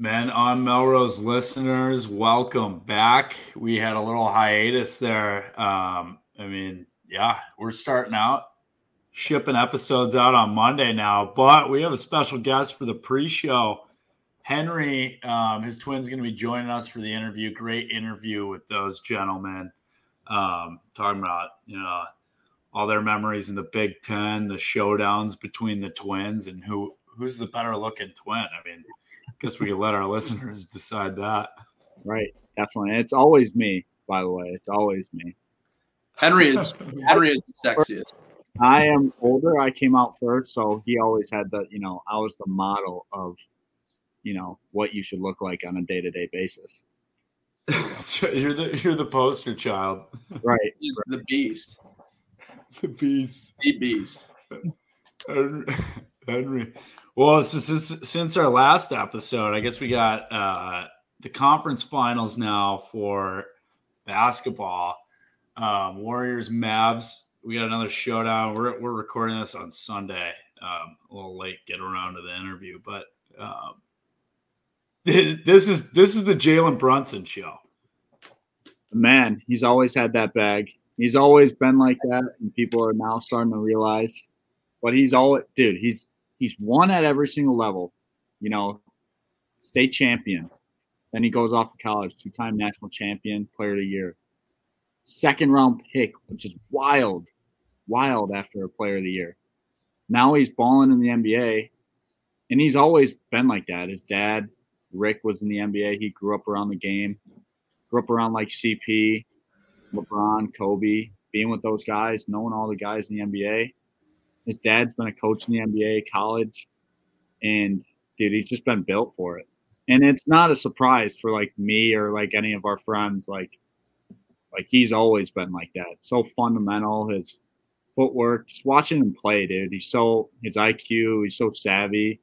Men on Melrose listeners, welcome back. We had a little hiatus there. Um, I mean, yeah, we're starting out shipping episodes out on Monday now, but we have a special guest for the pre-show. Henry, um, his twin's going to be joining us for the interview. Great interview with those gentlemen, um, talking about you know all their memories in the Big Ten, the showdowns between the twins, and who who's the better looking twin. I mean, guess we could let our listeners decide that. Right, definitely. It's always me, by the way. It's always me. Henry is Henry is the sexiest. I am older. I came out first, so he always had the, you know, I was the model of, you know, what you should look like on a day to day basis. you're the you're the poster child, right? He's the beast, the beast, the beast. Henry. Well, since since our last episode, I guess we got uh, the conference finals now for basketball. Um, Warriors, Mavs. We got another showdown. We're we're recording this on Sunday. Um, a little late get around to the interview, but um, this is this is the Jalen Brunson show. Man, he's always had that bag. He's always been like that, and people are now starting to realize. But he's all, dude. He's he's won at every single level. You know, state champion. Then he goes off to college, two-time national champion, player of the year, second round pick, which is wild, wild after a player of the year. Now he's balling in the NBA, and he's always been like that. His dad, Rick, was in the NBA. He grew up around the game, grew up around like CP, LeBron, Kobe, being with those guys, knowing all the guys in the NBA. His dad's been a coach in the NBA, college, and dude, he's just been built for it. And it's not a surprise for like me or like any of our friends. Like, like he's always been like that. So fundamental. His footwork, just watching him play, dude. He's so his IQ. He's so savvy,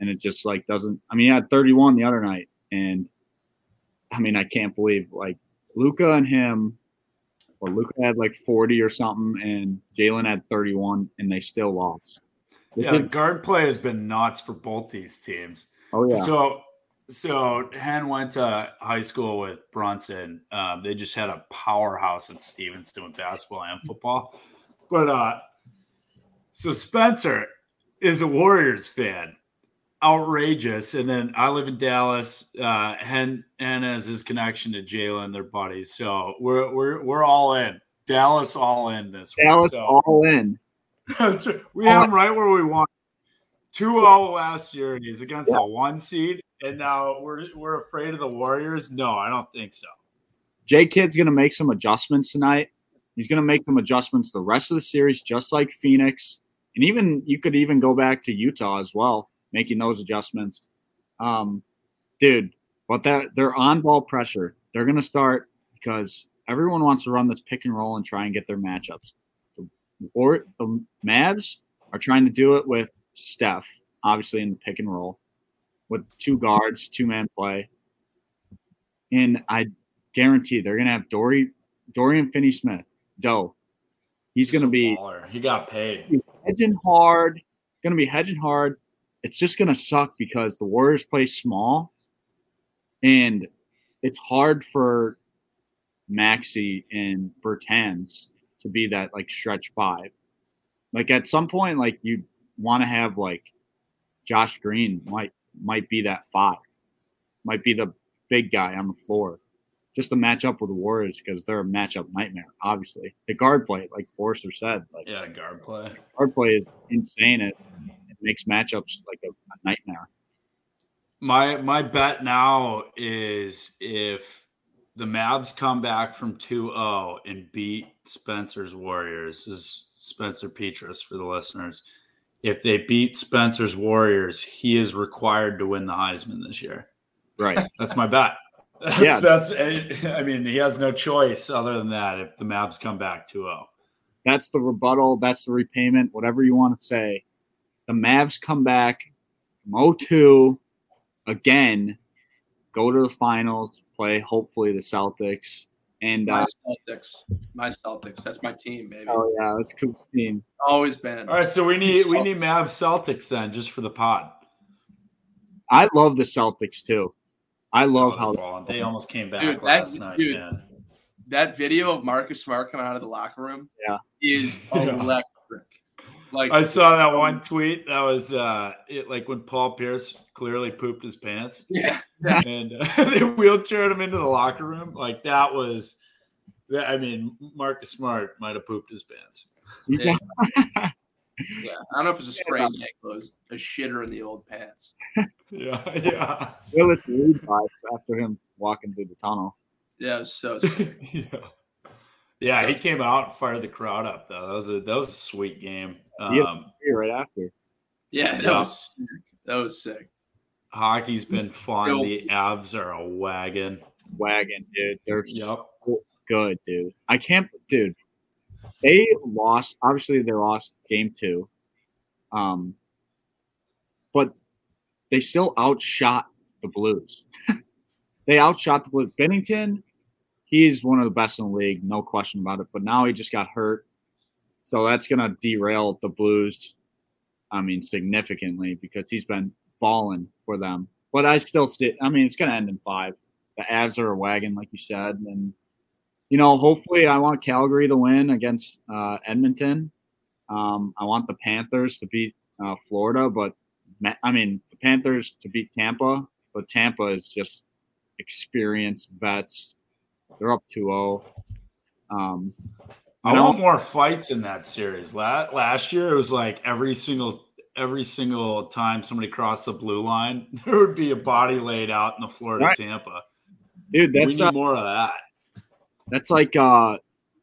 and it just like doesn't. I mean, he had 31 the other night, and I mean, I can't believe like Luka and him well, Luka had like 40 or something, and Jalen had 31, and they still lost. yeah, the guard play has been nuts for both these teams. Oh yeah. So, so Hen went to high school with Brunson. Um, they just had a powerhouse at Stevenson with basketball and football. But uh, so Spencer is a Warriors fan outrageous. And then I live in Dallas. Uh, Hen has his connection to Jalen, their buddies. So we're we're we're all in. Dallas all in this Dallas one. So. all in. we have him right where we want. 2-0 last he's against yeah. a one seed, and now we're we're afraid of the Warriors. No, I don't think so. Jay Kidd's gonna make some adjustments tonight. He's gonna make some adjustments the rest of the series, just like Phoenix, and even you could even go back to Utah as well making those adjustments. Um, dude, but that they're on ball pressure. They're going to start because everyone wants to run this pick and roll and try and get their matchups. The, or the Mavs are trying to do it with Steph, obviously in the pick and roll, with two guards, two man play. And I guarantee they're going to have Dory, Dorian Finney Smith, Doe. He's going to be. He got paid. Hedging hard. Going to be hedging hard it's just going to suck because the Warriors play small and it's hard for Maxi and Bertans to be that like stretch five. Like at some point, like you want to have like Josh Green might might be that five, might be the big guy on the floor. Just to match up with the Warriors because they're a matchup nightmare. Obviously, the guard play, like Forrester said, like yeah, guard play. Guard play is insane. It makes matchups like a, a nightmare. My my bet now is if the Mavs come back from 2-0 and beat Spencer's Warriors, this is Spencer Petras for the listeners. If they beat Spencer's Warriors, he is required to win the Heisman this year. Right. That's my bet. That's, yeah. that's I mean, he has no choice other than that if the Mavs come back 2-0. That's the rebuttal, that's the repayment, whatever you want to say the Mavs come back, Mo 2 again, go to the finals, play hopefully the Celtics. And my uh, Celtics, my Celtics. That's my team, baby. Oh yeah, that's Coop's team. Always been. All right, so we need we need Mavs Celtics then, just for the pod. I love the Celtics too. I love Oh, how they're they almost came back Dude, that- last night. dude, man. That video of Marcus Smart coming out of the locker room Yeah. is electric. Like I saw that one tweet. That was uh, it, like when Paul Pierce clearly pooped his pants, yeah, and uh, they wheelchaired him into the locker room. Like that was, that, I mean, Marcus Smart might have pooped his pants. yeah. yeah. I don't know if it's a sprained ankle, it was a shitter in the old pants. Yeah, yeah, it was lead vibes after him walking through the tunnel. Yeah, it was so sick. yeah. Yeah, he came out and fired the crowd up though. That was a that was a sweet game. Um, Yeah. Right after. Yeah, that Yeah. was sick. That was sick. Hockey's been fun. Bill- The Avs are a wagon. Wagon, dude. They're Yep. good, dude. I can't, dude. They lost. Obviously, they lost game two. Um, but they still outshot the Blues. they outshot the Blues. Binnington, he's one of the best in the league, no question about it. But now he just got hurt, so that's gonna derail the Blues. I mean, significantly because he's been balling for them. But I still, st- I mean, it's gonna end in five. The Avs are a wagon, like you said, and you know, hopefully, I want Calgary to win against uh, Edmonton. Um, I want the Panthers to beat uh, Florida, but I mean, the Panthers to beat Tampa, but Tampa is just experienced vets. They're up 2-0. Um, I want more fights in that series. La- Last year, it was like every single every single time somebody crossed the blue line, there would be a body laid out in the Florida Right. Tampa. dude, we that's need uh, more of that. that's like uh,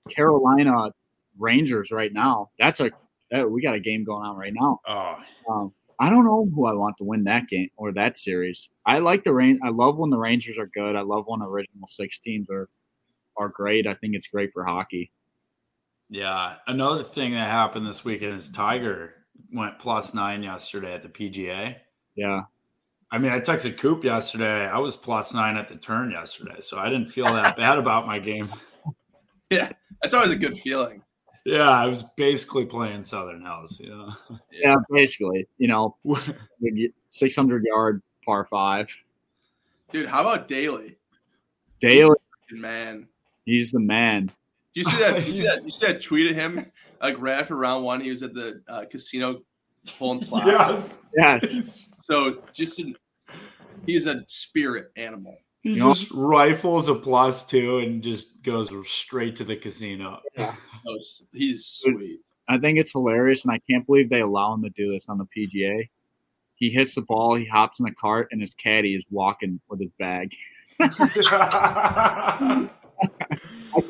Carolina Rangers right now. That's a that, we got a game going on right now. Oh, Um, I don't know who I want to win that game or that series. I like the rain. I love when the Rangers are good. I love when original six teams are are great. I think it's great for hockey. yeah. Another thing that happened this weekend is Tiger went plus nine yesterday at the PGA. Yeah, I mean, I texted Coop yesterday. I was plus nine at the turn yesterday, so I didn't feel that bad about my game. Yeah, that's always a good feeling. Yeah, I was basically playing Southern Hills. You know, yeah. Basically, you know, six hundred yard par five. Dude, how about Daly? Daly, Man. He's the man. Do you see that? You see that, you see that tweet of him like right after round one? He was at the uh, casino pulling slots. yes, Yes, So just an, he's a spirit animal. he You know- just rifles a plus two and just goes straight to the casino. So he's sweet. I think it's hilarious, and I can't believe they allow him to do this on the PGA. He hits the ball, he hops in the cart, and his caddy is walking with his bag.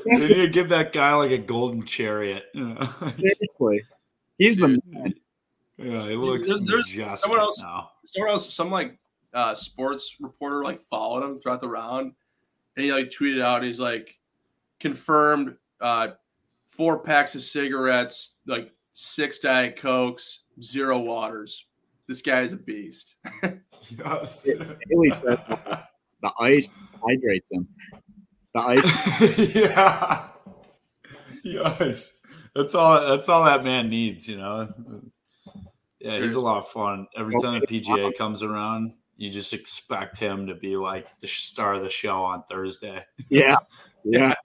They need to give that guy like a golden chariot. Seriously, he's the man. Yeah, he looks There's- there's majestic someone else- now. Someone else, some like uh, sports reporter, like followed him throughout the round, and he like tweeted out, he's like, confirmed uh, four packs of cigarettes, like six diet cokes, zero waters. This guy is a beast. Yes. Daly said the ice hydrates him. The ice. yeah. Yes. That's all that's all that man needs, you know. Yeah, he's a lot of fun. Every time the PGA comes around, you just expect him to be like the star of the show on Thursday. Yeah, yeah.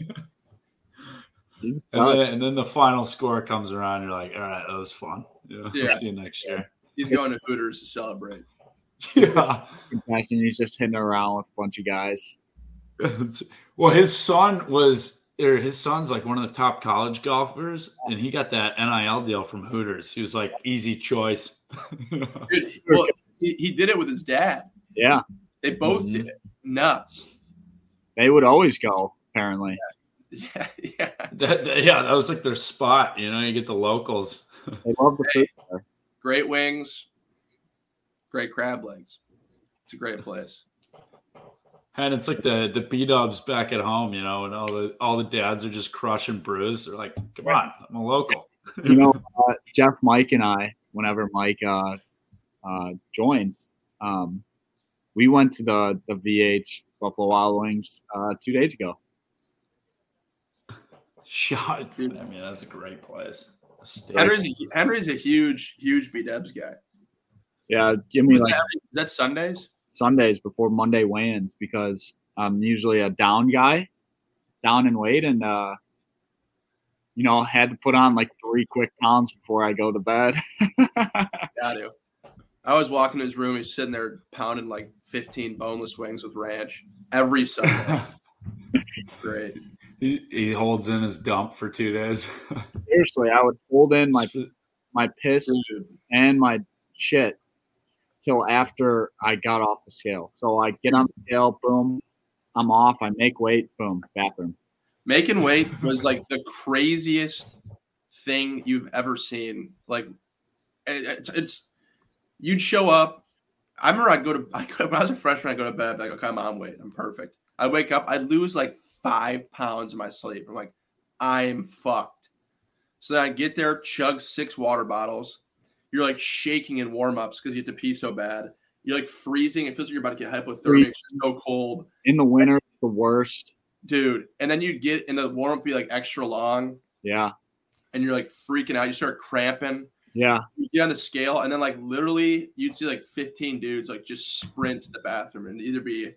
And then, and then the final score comes around, you're like, all right, that was fun. Yeah, Yeah. We'll see you next year. He's going to Hooters to celebrate. Yeah. compassion. He's just hitting around with a bunch of guys. well, his son was, or his son's like one of the top college golfers, and he got that NIL deal from Hooters. He was like, easy choice. Dude, well, he, he did it with his dad. Yeah, They both Mhm. did it. Nuts. they would always go. Apparently, Yeah, yeah. That, that- yeah, that was like their spot. You know, you get the locals. they love the food. there. Great wings, great crab legs. It's a great place. And it's like the the B dubs back at home, you know, and all the all the dads are just crushing brews. They're like, come on, I'm a local. You know, uh, Jeff, Mike, and I. Whenever Mike uh, uh, joins, um, we went to the the VH Buffalo Wild Wings uh, two days ago. Shot. I mean, that's a great place. A. Henry's a, Henry's a huge, huge B Dubs guy. Yeah, give me Is like that, is that Sundays? Sundays before Monday weigh-ins because I'm usually a down guy, down in weight, and uh, you know, had to put on like three quick pounds before I go to bed. Got to. I was walking in his room. He's sitting there pounding like 15 boneless wings with ranch every Sunday. Great. He, he holds in his dump for two days. Seriously, I would hold in my my piss and my shit till after I got off the scale. So I get on the mm-hmm. scale, boom, I'm off. I make weight, boom, bathroom. Making weight was like the craziest thing you've ever seen. Like it's, it's you'd show up. I remember I'd go to I when I was a freshman, I'd go to bed, I'd be like, okay, I'm on weight. I'm perfect. I wake up, I'd lose like five pounds in my sleep. I'm like, I'm fucked. So then I get there, chug six water bottles. You're like shaking in warm ups because you have to pee so bad. You're like freezing. It feels like you're about to get hypothermic. It's so cold. In the winter, the worst. Dude. And then you'd get in the warm up be like extra long. Yeah. And you're like freaking out. You start cramping. Yeah. You get on the scale, and then like literally you'd see like 15 dudes like just sprint to the bathroom and either be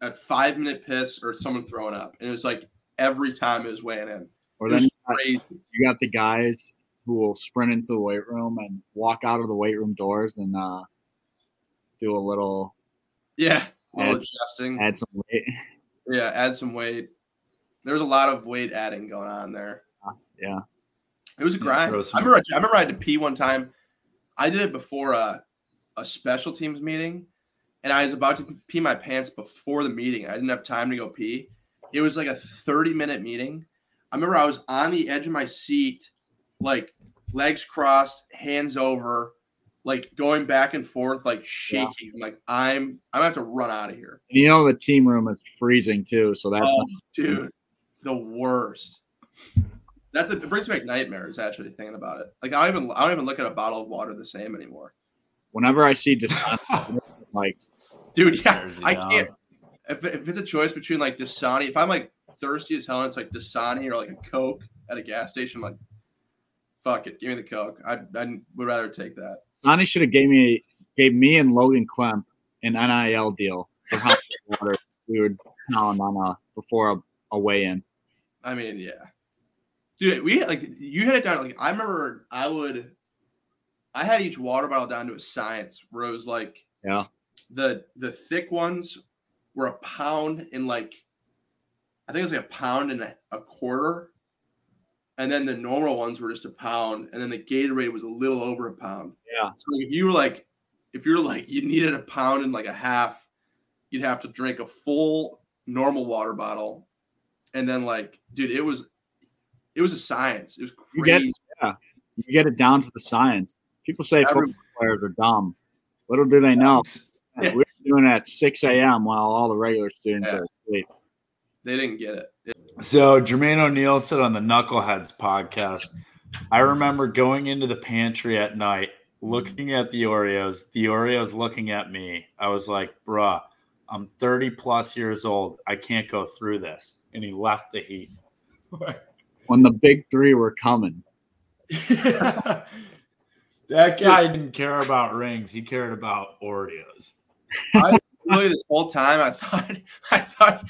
a five minute piss or someone throwing up. And it was like every time it was weighing in. Or then you got, crazy. you got the guys who will sprint into the weight room and walk out of the weight room doors and uh, do a little Yeah. Add- adjusting. add some weight. Yeah, add some weight. There was a lot of weight adding going on there. Yeah. It was a grind. throw I remember. I remember I had to pee one time. I did it before a, a special teams meeting, and I was about to pee my pants before the meeting. I didn't have time to go pee. It was like a thirty minute meeting. I remember I was on the edge of my seat, like legs crossed, hands over, like going back and forth, like shaking. I'm like, I'm I'm gonna have to run out of here. And you know the team room is freezing too, so that's Oh, dude, the worst. That's it brings back nightmares. Actually, thinking about it, like I don't even I don't even look at a bottle of water the same anymore, whenever I see Dasani, like dude. Yeah, I down. can't. If, if it's a choice between like Dasani, if I'm like thirsty as hell, and it's like Dasani or like a Coke at a gas station, I'm like, fuck it, give me the Coke. I, I would rather take that. Sonny should have gave me gave me and Logan Klemp an NIL deal for how much water we would pound on a before a, a weigh in. I mean, yeah, dude. We like you had it down. Like I remember, I would, I had each water bottle down to a science where it was like, Yeah. the the thick ones were a pound in like, I think it was like a pound and a, a quarter, and then the normal ones were just a pound, and then the Gatorade was a little over a pound. Yeah. So if you were like, if you were like, you needed a pound and like a half, you'd have to drink a full normal water bottle, and then like, dude, it was, it was a science. It was You get- crazy. You get it down to the science. People say Every- football players are dumb. Little do they know. Yeah. We're doing it at 6 a.m. while all the regular students Yeah. are asleep. They didn't get it. It- So Jermaine O'Neal said on the Knuckleheads podcast, I remember going into the pantry at night, looking at the Oreos, the Oreos looking at me. I was like, bruh, I'm 30 plus years old. I can't go through this. And he left the heat. When the big three were coming. that guy didn't care about rings. He cared about Oreos. I really this whole time I thought I thought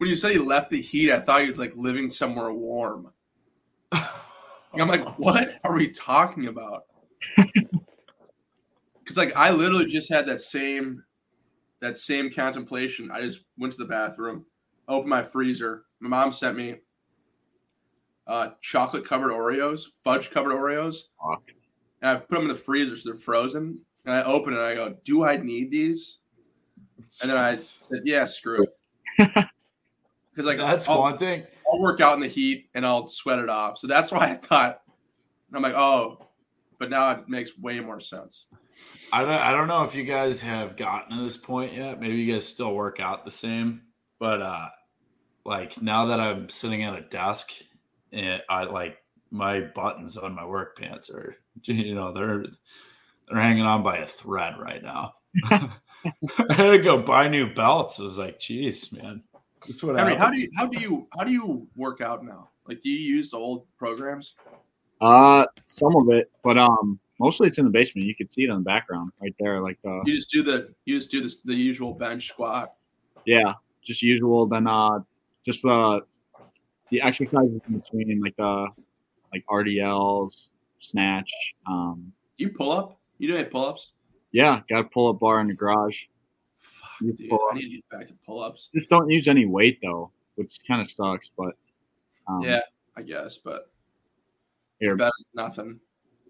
when you said he left the heat, I thought he was like living somewhere warm. I'm like, what are we talking about? Because like I literally just had that same that same contemplation. I just went to the bathroom, opened my freezer. My mom sent me uh, chocolate covered Oreos, fudge covered Oreos, and I put them in the freezer so they're frozen. And I open it and I go, "Do I need these?" And then I said, "Yeah, screw it." Because like That's I'll, one thing. I'll work out in the heat and I'll sweat it off. So that's why I thought. I'm like, oh, but now it makes way more sense. I don't, I don't know if you guys have gotten to this point yet. Maybe you guys still work out the same, but uh like now that I'm sitting at a desk, and I like my buttons on my work pants are you know they're they're hanging on by a thread right now. I had to go buy new belts. I was like, geez, man, this is what Henry, how do you how do you how do you work out now? Like, do you use the old programs? Uh, some of it, but um, Mostly it's in the basement. You can see it in the background right there, like the You just do the you just do this the usual bench squat. yeah, just usual. Then uh, just the the exercises in between, like the like RDLs, snatch. Um, You pull up. You do any pull ups? yeah, got a pull up bar in the garage. Fuck, You dude. pull I need to get back to pull ups. Just don't use any weight though, which kind of sucks. But um, Yeah, I guess, but Here. better than nothing.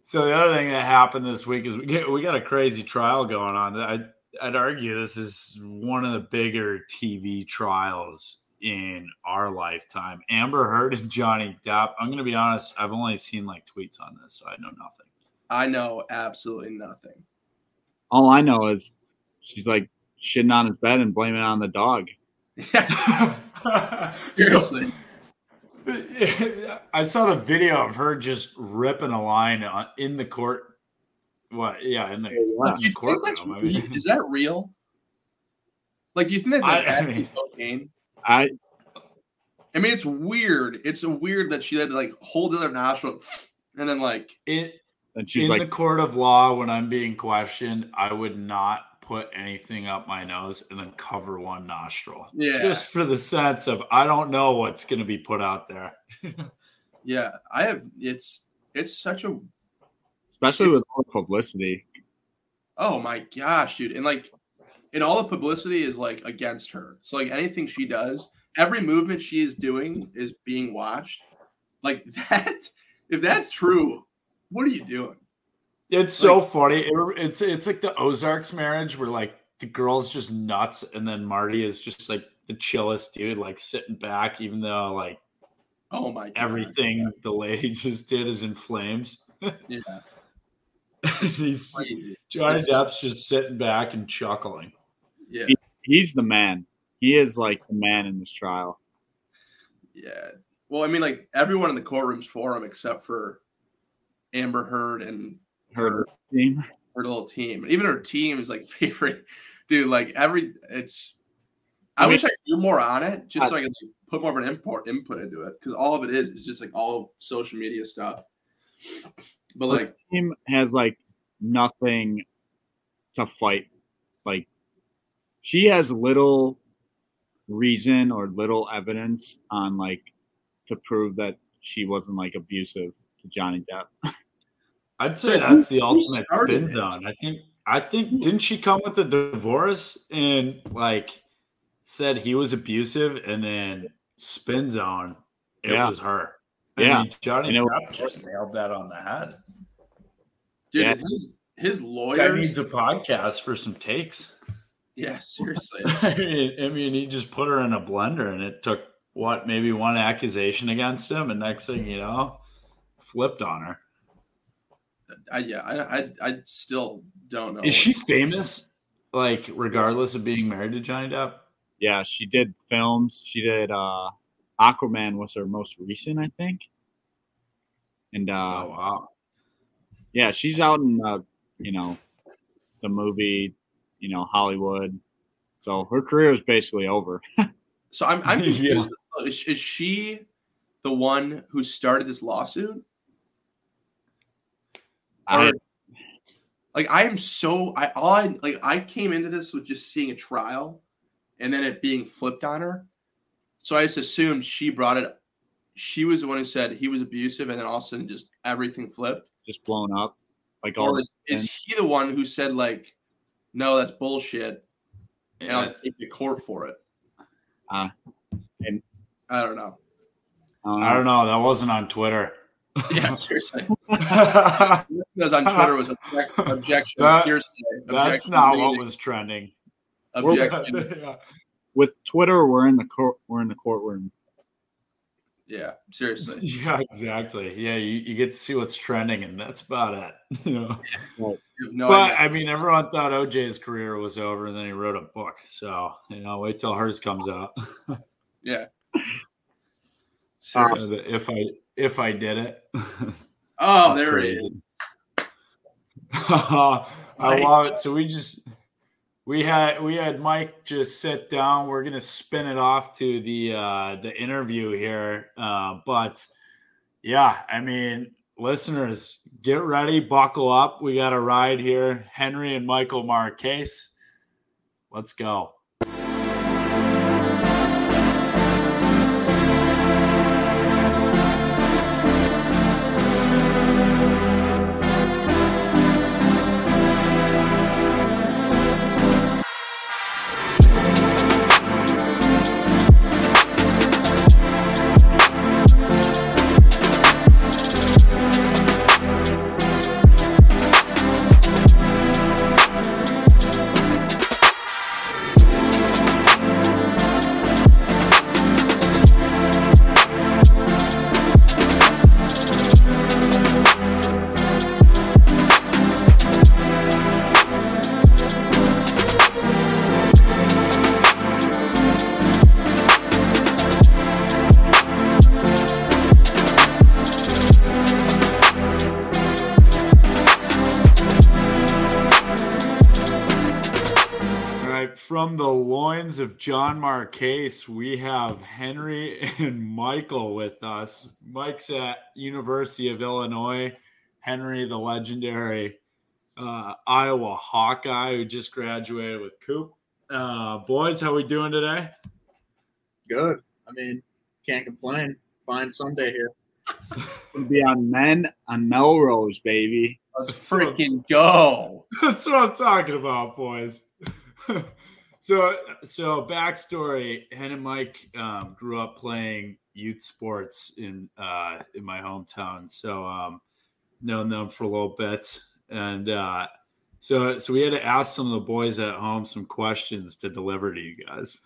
So the other thing that happened this week is we get we got a crazy trial going on. I I'd argue this is one of the bigger TV trials in our lifetime. Amber Heard and Johnny Depp. I'm going to be honest. I've only seen like tweets on this, so I know nothing. I know absolutely nothing. all I know is she's like shitting on his bed and blaming it on the dog. Seriously. I saw the video of her just ripping a line in the court. What? Yeah, in the, Yeah. in Like, the you think that's. I mean, is that real? Like, do you think they've I- like, I mean- cocaine? I I mean, it's weird. It's weird that she had to like hold the other nostril and then like it, and she's in like the court of law, when I'm being questioned, I would not put anything up my nose and then cover one nostril. Yeah. Just for the sense of I don't know what's going to be put out there. yeah. I have it's it's such a especially with all the publicity. oh my gosh, dude. And like and all the publicity is like against her. So like anything she does, every movement she is doing is being watched. Like that, if that's true, what are you doing? It's so funny. It, it's it's like the Ozarks marriage where like the girl's just nuts, and then Marty is just like the chillest dude, like sitting back, even though like Oh my god. everything the lady just did is in flames. Yeah. He's crazy. Johnny It's- Depp's just sitting back and chuckling. Yeah. He's the man. He is like the man in this trial. Yeah. Well, I mean, like everyone in the courtroom's for him except for Amber Heard and Her team. her little team. Even her team is like favorite. Dude, like every it's I, I mean- wish I could do more on it just so I could like, put more of an import input into it. Because all of it is is just like all social media stuff. But like team has like nothing to fight. Like she has little reason or little evidence on like to prove that she wasn't like abusive to Johnny Depp. I'd say So who- that's the ultimate spin zone. I think. I think hmm. didn't she come with the divorce and like said he was abusive, and then spin zone. It Yeah. was her. I Yeah. mean, Johnny And it- Depp just nailed that on the head. dude, Yeah. his his Guy lawyers needs a podcast for some takes. Yeah, seriously. I mean, I mean, he just put her in a blender, and it took what maybe one accusation against him, and next thing you know, flipped on her. I yeah, I, I I still don't know. Is she famous? Like, regardless of being married to Johnny Depp? Yeah, she did films. She did uh Aquaman was her most recent, I think. And uh oh wow. yeah, she's out in uh, you know, the movie, you know, Hollywood. So her career is basically over. So I'm I'm Yeah. is, is she the one who started this lawsuit? I, Or- Like I am so I all I like I came into this with just seeing a trial and then it being flipped on her. So I just assumed she brought it she was the one who said he was abusive and then all of a sudden just everything flipped. just blown up. Like all Or is, is he the one who said like no that's bullshit and I'll take the court for it? Uh, and- I don't know. I don't know. That wasn't on Twitter. Yeah, seriously. That's Because on Twitter was object, objection, That- hearsay, objection, not what was trending. objection. yeah. With Twitter, we're in the court. We're in the courtroom. Yeah, seriously. Yeah, exactly. Yeah, you, you get to see what's trending, and that's about it. You know. You have no but idea. I mean, everyone thought OJ's career was over, and then he wrote a book. So you know, wait till hers comes out. Yeah. Uh, Seriously. if I if I did it. oh, there it is. I love it. So we just we had we had Mike just sit down. We're gonna spin it off to the uh the interview here. Uh, but yeah, I mean, listeners, get ready, buckle up. We got a ride here. Henry and Michael Marchese. Let's go. John Marchese, we have Henry and Michael with us. Mike's at University of Illinois. Henry, the legendary uh, Iowa Hawkeye who just graduated with Coop. Uh, boys, how we doing today? Good. I mean, can't complain. Fine Sunday here. We'll be on men on Melrose, baby. Let's freaking go. That's what I'm talking about, boys. So, so backstory: Hen and Mike um, grew up playing youth sports in uh, in my hometown, so um, known them for a little bit, and uh, so so we had to ask some of the boys at home some questions to deliver to you guys.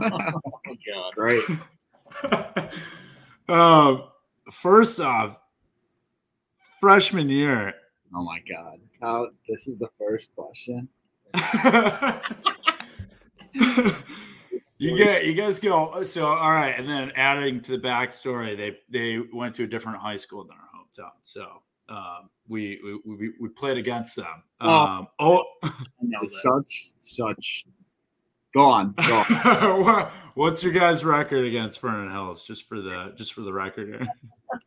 oh God! Great. um, first off, freshman year. Oh my God! How this is the first question. you get you guys go so all right and then adding to the backstory they they went to a different high school than our hometown so um, we, we we we played against them. Um, oh, oh such such go on, go on. what's your guys record against vernon hills just for the just for the record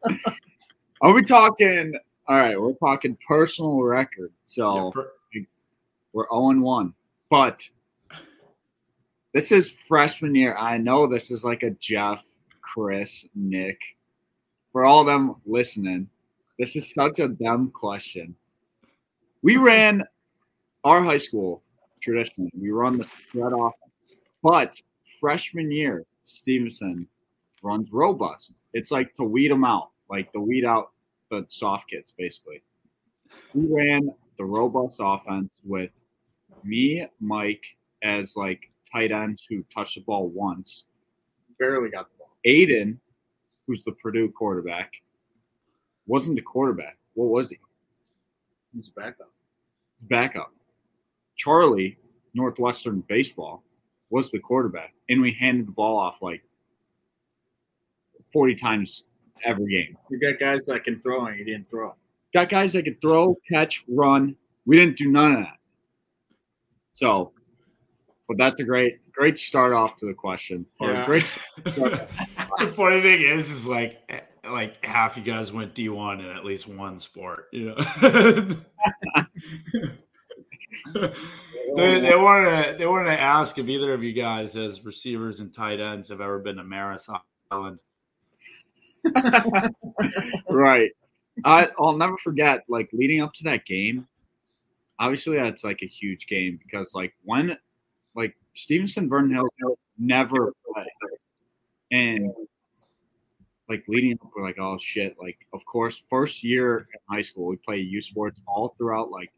are we talking all right we're talking personal record so yeah, per- we're 0 and 1 but this is freshman year. I know this is like a Jeff, Chris, Nick. For all of them listening, this is such a dumb question. We ran our high school traditionally. We run the spread offense, but freshman year, Stevenson runs robust. It's like to weed them out, like to weed out the soft kids, basically. We ran the robust offense with me, Mike, as like tight ends who touched the ball once. Barely got the ball. Aiden, who's the Purdue quarterback, wasn't the quarterback. What was he? He was a backup. Backup. Charlie, Northwestern baseball, was the quarterback, and we handed the ball off like 40 times every game. You got guys that can throw and you didn't throw. Got guys that could throw, catch, run. We didn't do none of that. So but that's a great, great start off to the question. Yeah. great. the funny thing is, is like, eh, like half you guys went D one in at least one sport. You know. they, they, wanted to uh, they wanted to ask if either of you guys, as receivers and tight ends, have ever been to Maris Island. right. I, I'll never forget, like leading up to that game. Obviously, that's like a huge game because, like, when like Stevenson Vernon Hills never played. And like leading up, we're like, oh shit. Like, of course, first year in high school, we play U sports all throughout, like,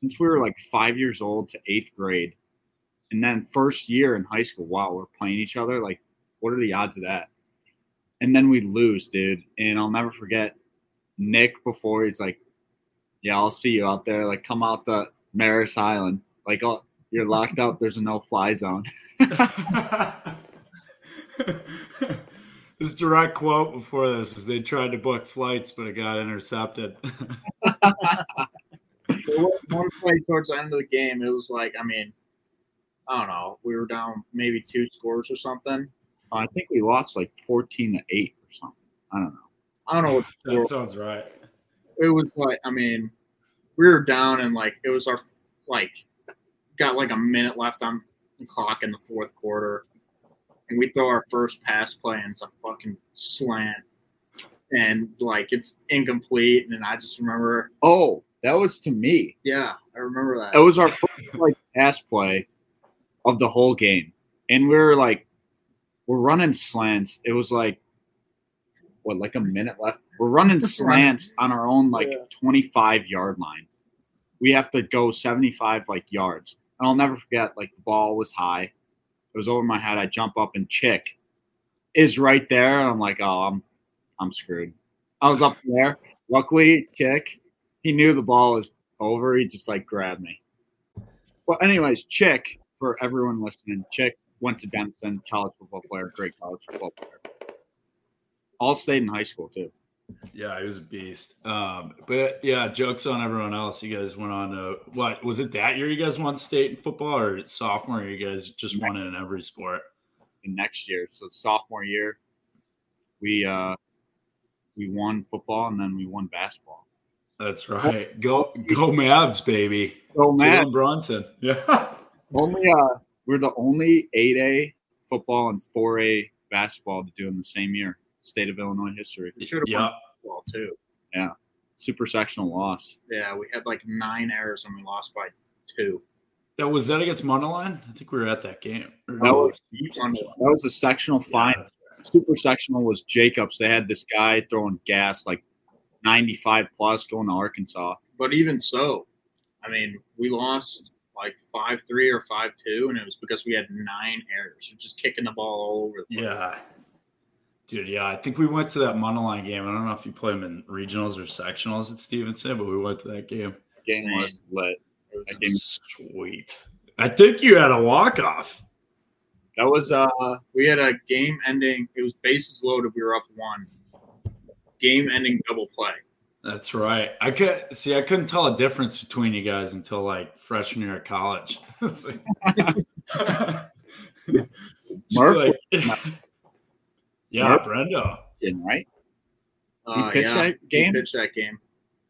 since we were like five years old to eighth grade. And then first year in high school, wow, we're playing each other. Like, what are the odds of that? And then we lose, dude. And I'll never forget Nick before he's like, yeah, I'll see you out there. Like, come out to Maris Island. Like, I'll, you're locked up. There's a no fly zone. this direct quote before this is they tried to book flights, but it got intercepted. one play towards the end of the game, it was like, I mean, I don't know, we were down maybe two scores or something. I think we lost like 14 to 8 or something. I don't know. I don't know what that sounds right. it was like I mean, we were down and like it was our like got like a minute left on the clock in the fourth quarter, and we throw our first pass play and it's a fucking slant, and like it's incomplete, and I just remember, Oh, that was to me. yeah, I remember that. It was our first like pass play of the whole game, and we were like, we're running slants. It was like, what, like a minute left. We're running slants on our own like Yeah. 25 yard line. We have to go 75 like yards. And I'll never forget. Like the ball was high. It was over my head. I jump up and chick is right there. And I'm like, oh, I'm I'm screwed. I was up there. Luckily, chick, He knew the ball was over. He just like grabbed me. Well, anyways, Chick, for everyone listening, Chick went to Denison, college football player, great college football player. All stayed in high school too. Yeah, he was a beast. Um, but yeah, jokes on everyone else. You guys went on to what was it that year? You guys won state in football, or sophomore? year, You guys just won it in every sport. Next year, so sophomore year, we uh we won football and then we won basketball. That's right. Go go Mavs, baby. So man, Jalen Brunson. Yeah. only uh we're the only eight A football and four A basketball to do in the same year. State of Illinois history. We should have Yeah. won football too. Yeah, Super sectional loss. Yeah, we had like nine errors and we lost by two. That was that against Mundelein? I think we were at that game. That no, was- That was a sectional Yeah, final. that's super sectional was Jacobs. They had this guy throwing gas like 95 plus going to Arkansas. But even so, I mean, we lost like five three or five two, and it was because we had nine errors. We're just kicking the ball all over the place. Yeah. Dude, yeah, I think we went to that Mundelein game. I don't know if you play them in regionals or sectionals at Stevenson, but we went to that game. Game Insane. was lit. That game- Sweet. I think you had a walk off. That was uh we had a game ending. It was bases loaded. We were up one. Game ending double play. That's right. I could see. I couldn't tell a difference between you guys until like freshman year of college. It's like- Mark Like- yeah, Mark? Brendo. in, right? Uh, pitched yeah, that he game? pitched that game.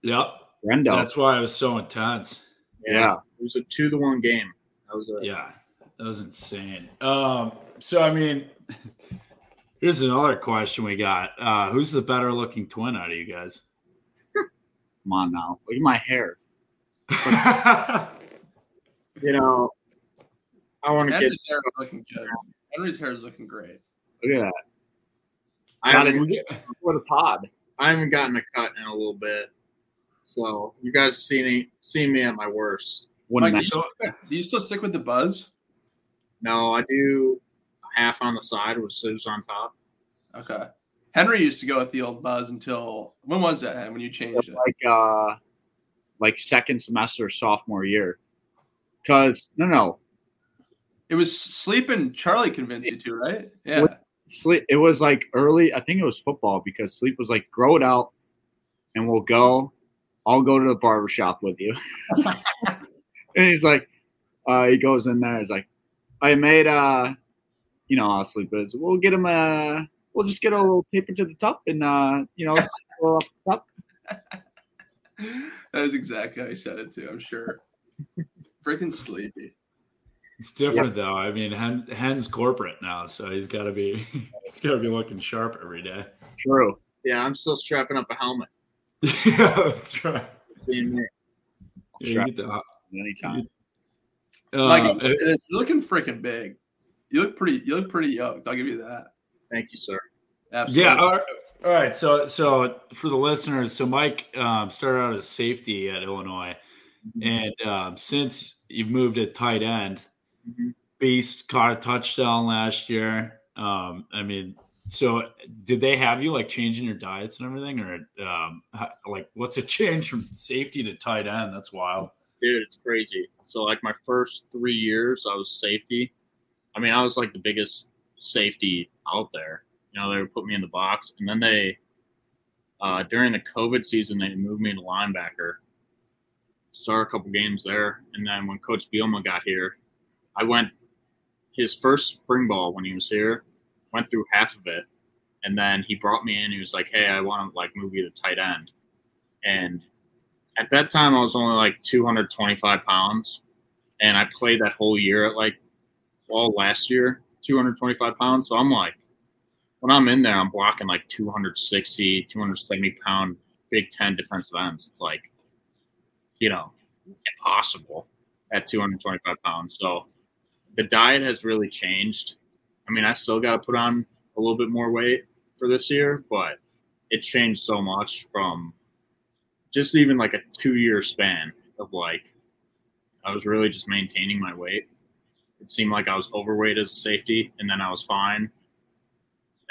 Yep. Brendo. That's why it was so intense. yeah. It was a two to one game. That was a Yeah, that was insane. Um, so I mean, here's another question we got: uh, Who's the better looking twin out of you guys? Come on now. Look at my hair. you know. I want to get. Henry's hair is looking good. Henry's hair is looking great. Look at that. I haven't, it. What a pod. I haven't gotten a cut in a little bit, so you guys see me seen me at my worst. Wouldn't Mike, do that- you, do you still stick with the buzz? No, I do half on the side with scissors on top. Okay. Henry used to go with the old buzz until when was that? When you changed it? like uh like second semester sophomore year. Cause no no. It was sleep and Charlie convinced you to, right? Yeah. Sleep- it was like early, I think it was football because sleep was like grow it out and we'll go. I'll go to the barber shop with you. and he's like, uh, he goes in there, he's like, I made uh you know I'll sleep But We'll get him a we'll just get a little paper to the top and uh, you know, off the top. that is exactly how he said it too, I'm sure. Freaking sleepy. It's different though. I mean, Hen, Hen's corporate now, so he's got to be he's got to be looking sharp every day. True. Yeah, I'm still strapping up a helmet. yeah, that's right. Being me. Yeah, you get the- Anytime. Mike, uh, it's, it's looking freaking big. You look pretty. You look pretty yoked. I'll give you that. Thank you, sir. Absolutely. Yeah. All right. all right. So, so for the listeners, so Mike um, started out as safety at Illinois, and um, since you've moved at tight end, Mhm. Beast caught a touchdown last year. Um, I mean, so did they have you like changing your diets and everything, or um, how, like what's a change from safety to tight end? That's wild. dude, it's crazy. So like my first three years, I was safety. I mean, I was like the biggest safety out there. You know, they would put me in the box, and then they, uh, during the COVID season, they moved me to linebacker. Started a couple games there, and then when Coach Bielema got here, I went his first spring ball when he was here, went through half of it, and then he brought me in. He was like, "Hey, I want to like move you to tight end." And at that time, I was only like 225 pounds, and I played that whole year at like all last year 225 pounds. So I'm like, when I'm in there, I'm blocking like 260, 270 pound Big Ten defensive ends. It's like, you know, impossible at 225 pounds. So the diet has really changed. I mean, I still got to put on a little bit more weight for this year, but it changed so much from just even like a two year span of like, I was really just maintaining my weight. It seemed like I was overweight as a safety, and then I was fine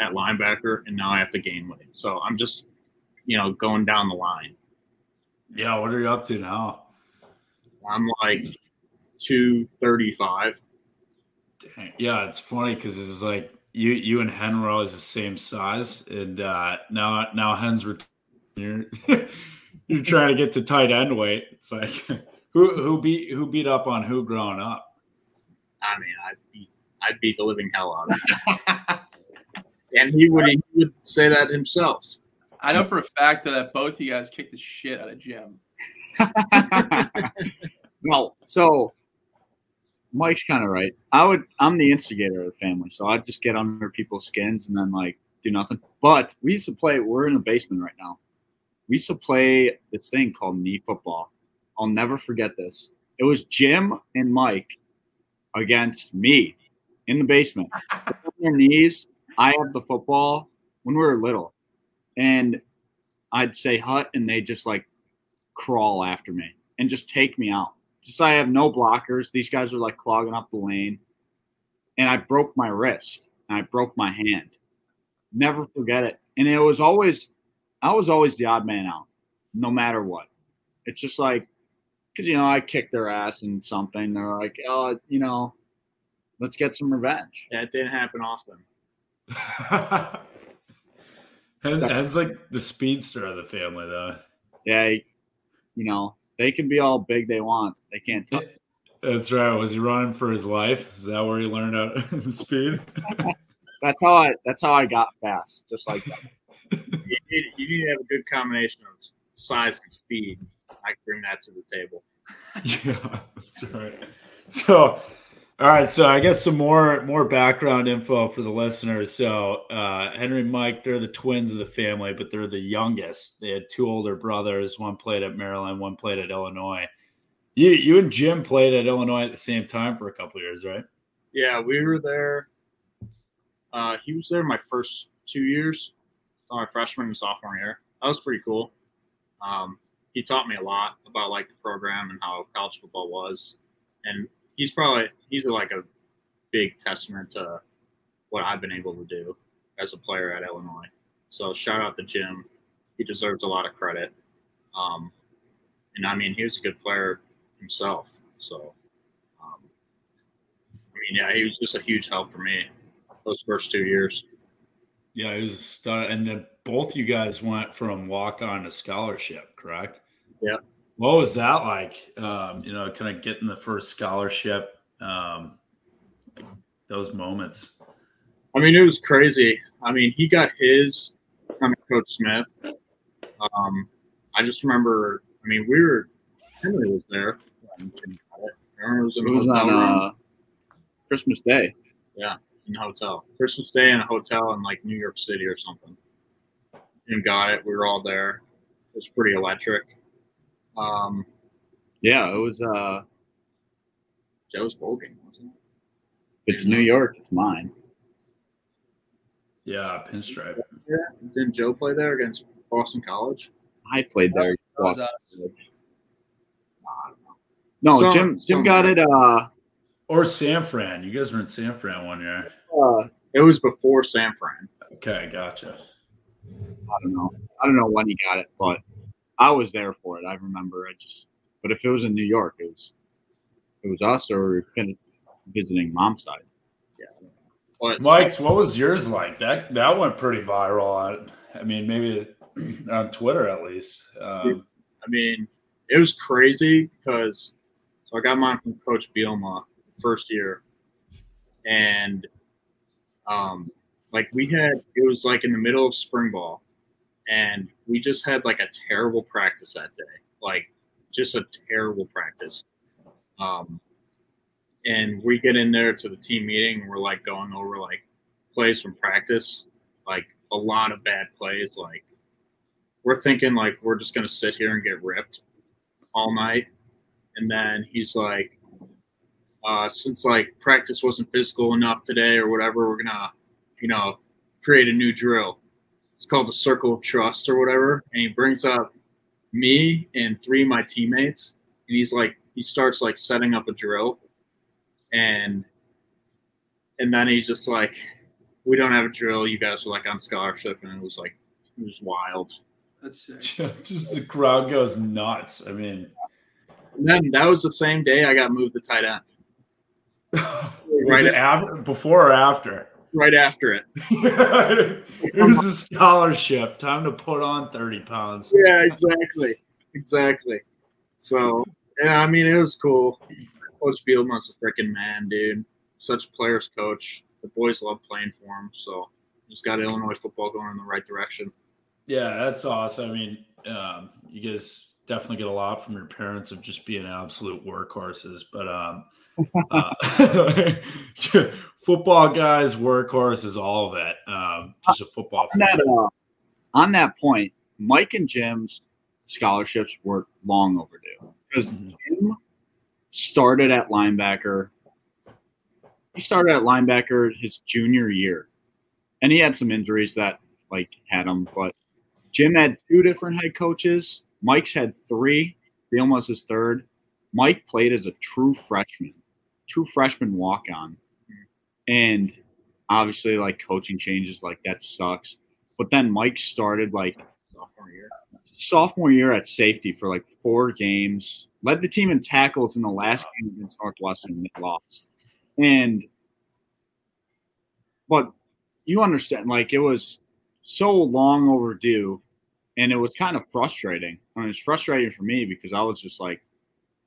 at linebacker, and now I have to gain weight. So I'm just, you know, going down the line. Yeah, what are you up to now? I'm like 235. Dang. Yeah, it's funny because it's like you you and Hen were always the same size, and uh, now now Hen's ret- you're you're trying to get to tight end weight. It's like who who beat who beat up on who growing up? I mean, I beat I beat the living hell out of him. and he would he would say that himself. I know for a fact that both you guys kicked the shit out of Jim. well, so Mike's kind of right. I would. I'm the instigator of the family, so I'd just get under people's skins and then like do nothing. But we used to play. We're in a basement right now. We used to play this thing called knee football. I'll never forget this. It was Jim and Mike against me in the basement. on their knees. I have the football when we were little, and I'd say hut, and they just like crawl after me and just take me out. Just I have no blockers. These guys are like clogging up the lane, and I broke my wrist and I broke my hand. Never forget it. And it was always, I was always the odd man out, no matter what. It's just like because you know I kicked their ass and something. They're like, oh, you know, let's get some revenge. Yeah, it didn't happen often. Hen, Hen's like the speedster of the family, though. Yeah, you know they can be all big they want. They can't. Touch. That's right. Was he running for his life? Is that where he learned how to speed? that's how I. That's how I got fast, just like that. you, need, you need to have a good combination of size and speed. I bring that to the table. yeah, that's right. So, all right. So I guess some more more background info for the listeners. So uh, Henry and Mike, they're the twins of the family, but they're the youngest. They had two older brothers. One played at Maryland. One played at Illinois. You you and Jim played at Illinois at the same time for a couple years, right? Yeah, we were there. Uh, he was there my first two years, my freshman and sophomore year. That was pretty cool. Um, he taught me a lot about like the program and how college football was, and he's probably he's like a big testament to what I've been able to do as a player at Illinois. So shout out to Jim. He deserves a lot of credit. Um, and I mean, he was a good player himself. So, um, I mean, yeah, he was just a huge help for me those first two years. Yeah, he was a stud. And then both you guys went from walk on to scholarship, correct? Yeah. What was that like? Um, you know, kind of getting the first scholarship, um, like those moments. I mean, it was crazy. I mean, he got his from Coach Smith. Um, I just remember. I mean, we were Henry was there. It was, it was on uh, Christmas Day. Yeah, in the hotel. Christmas Day in a hotel in like New York City or something. And got it. We were all there. It was pretty electric. Um, yeah, it was uh, Joe's bowl game, wasn't it? It's New York. It's mine. Yeah, pinstripe. Yeah, didn't Joe play there against Boston College? I played there. Was, uh, no, Some- Jim. Jim some- got it. Uh, Or San Fran. You guys were in San Fran one year. uh, It was before San Fran. Okay, gotcha. I don't know. I don't know when he got it, but I was there for it. I remember. I just. But if it was in New York, it was. It was us or we were visiting mom's side. But Mike's, what was yours like? That that went pretty viral on. I mean, maybe on Twitter at least. Um, I mean, it was crazy because so I got mine from Coach Bielema first year, and um, like we had it was like in the middle of spring ball, and we just had like a terrible practice that day, like just a terrible practice. Um, and we get in there to the team meeting, and we're like going over like plays from practice, like a lot of bad plays. Like we're thinking like we're just gonna sit here and get ripped all night, and then he's like, uh, since like practice wasn't physical enough today or whatever, we're gonna, you know, create a new drill. It's called the circle of trust or whatever. And he brings up me and three of my teammates, and he's like, he starts like setting up a drill, and and then he's just like, we don't have a drill. You guys are like on scholarship, and it was like, it was wild. That's sick. Just the crowd goes nuts. I mean, And then that was the same day I got moved to tight end. was it after, before or after? Right after it. it was a scholarship. Time to put on 30 pounds. Yeah, exactly. Exactly. So, yeah, I mean, it was cool. Coach Bielema's a freaking man, dude. Such a player's coach. The boys love playing for him. So, just got Illinois football going in the right direction. Yeah, that's awesome. I mean, um, you guys definitely get a lot from your parents of just being absolute workhorses. But um, uh, football guys, workhorses, all of it. Um, just a football. on that, uh, on that point, Mike and Jim's scholarships were long overdue because Mhm. Jim started at linebacker. He started at linebacker his junior year, and he had some injuries that like had him. But Jim had two different head coaches. Mike's had three. Bielema's his third. Mike played as a true freshman, true freshman walk on, and obviously like coaching changes like that sucks. But then Mike started like Sophomore year. sophomore year at safety for like four games, led the team in tackles in the last game against Northwestern, and they lost. And, but you understand, like it was so long overdue, and it was kind of frustrating. Mean, it's frustrating for me because I was just like,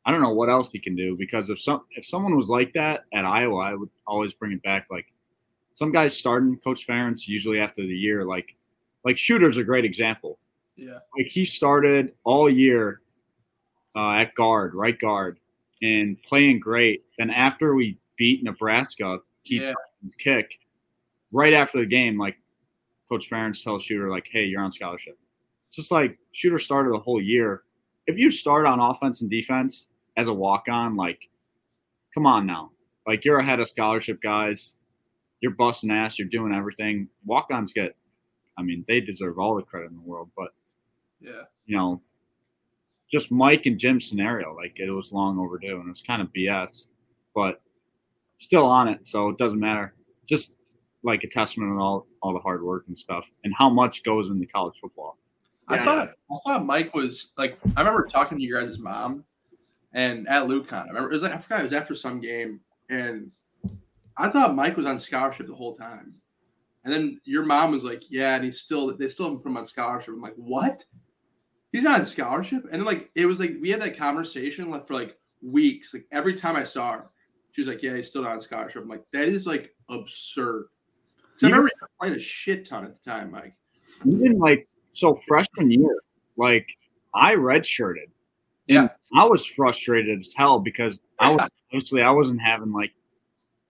I don't know what else he can do. Because if some if someone was like that at Iowa, I would always bring it back. Like some guys starting Coach Ferentz usually after the year, like like Shooter's a great example Yeah. like he started all year uh, at guard, right guard, and playing great. Then after we beat Nebraska, keep Yeah. kick right after the game, like Coach Ferentz tells Shooter, like, "Hey, you're on scholarship." It's just like Shooter started the whole year. If you start on offense and defense as a walk on, like, come on now, like you're ahead of scholarship guys. You're busting ass. You're doing everything. Walk ons get, I mean, they deserve all the credit in the world, but Yeah. you know, just Mike and Jim's scenario. Like it was long overdue and it was kind of BS, but still on it. So it doesn't matter. Just like a testament of all, all the hard work and stuff and how much goes into college football. I thought I thought Mike was like I remember talking to you guys' mom and at LuCon. I remember it was like I forgot it was after some game and I thought Mike was on scholarship the whole time. And then your mom was like, Yeah, and he's still they still haven't put him on scholarship. I'm like, What? He's not on scholarship? And then like it was like we had that conversation like for like weeks. Like every time I saw her, she was like, Yeah, he's still not on scholarship. I'm like, that is like absurd. absurd. 'Cause I remember played a shit ton at the time, Mike. Even like so freshman year, like I redshirted. And Yeah. I was frustrated as hell because I was obviously I wasn't having like,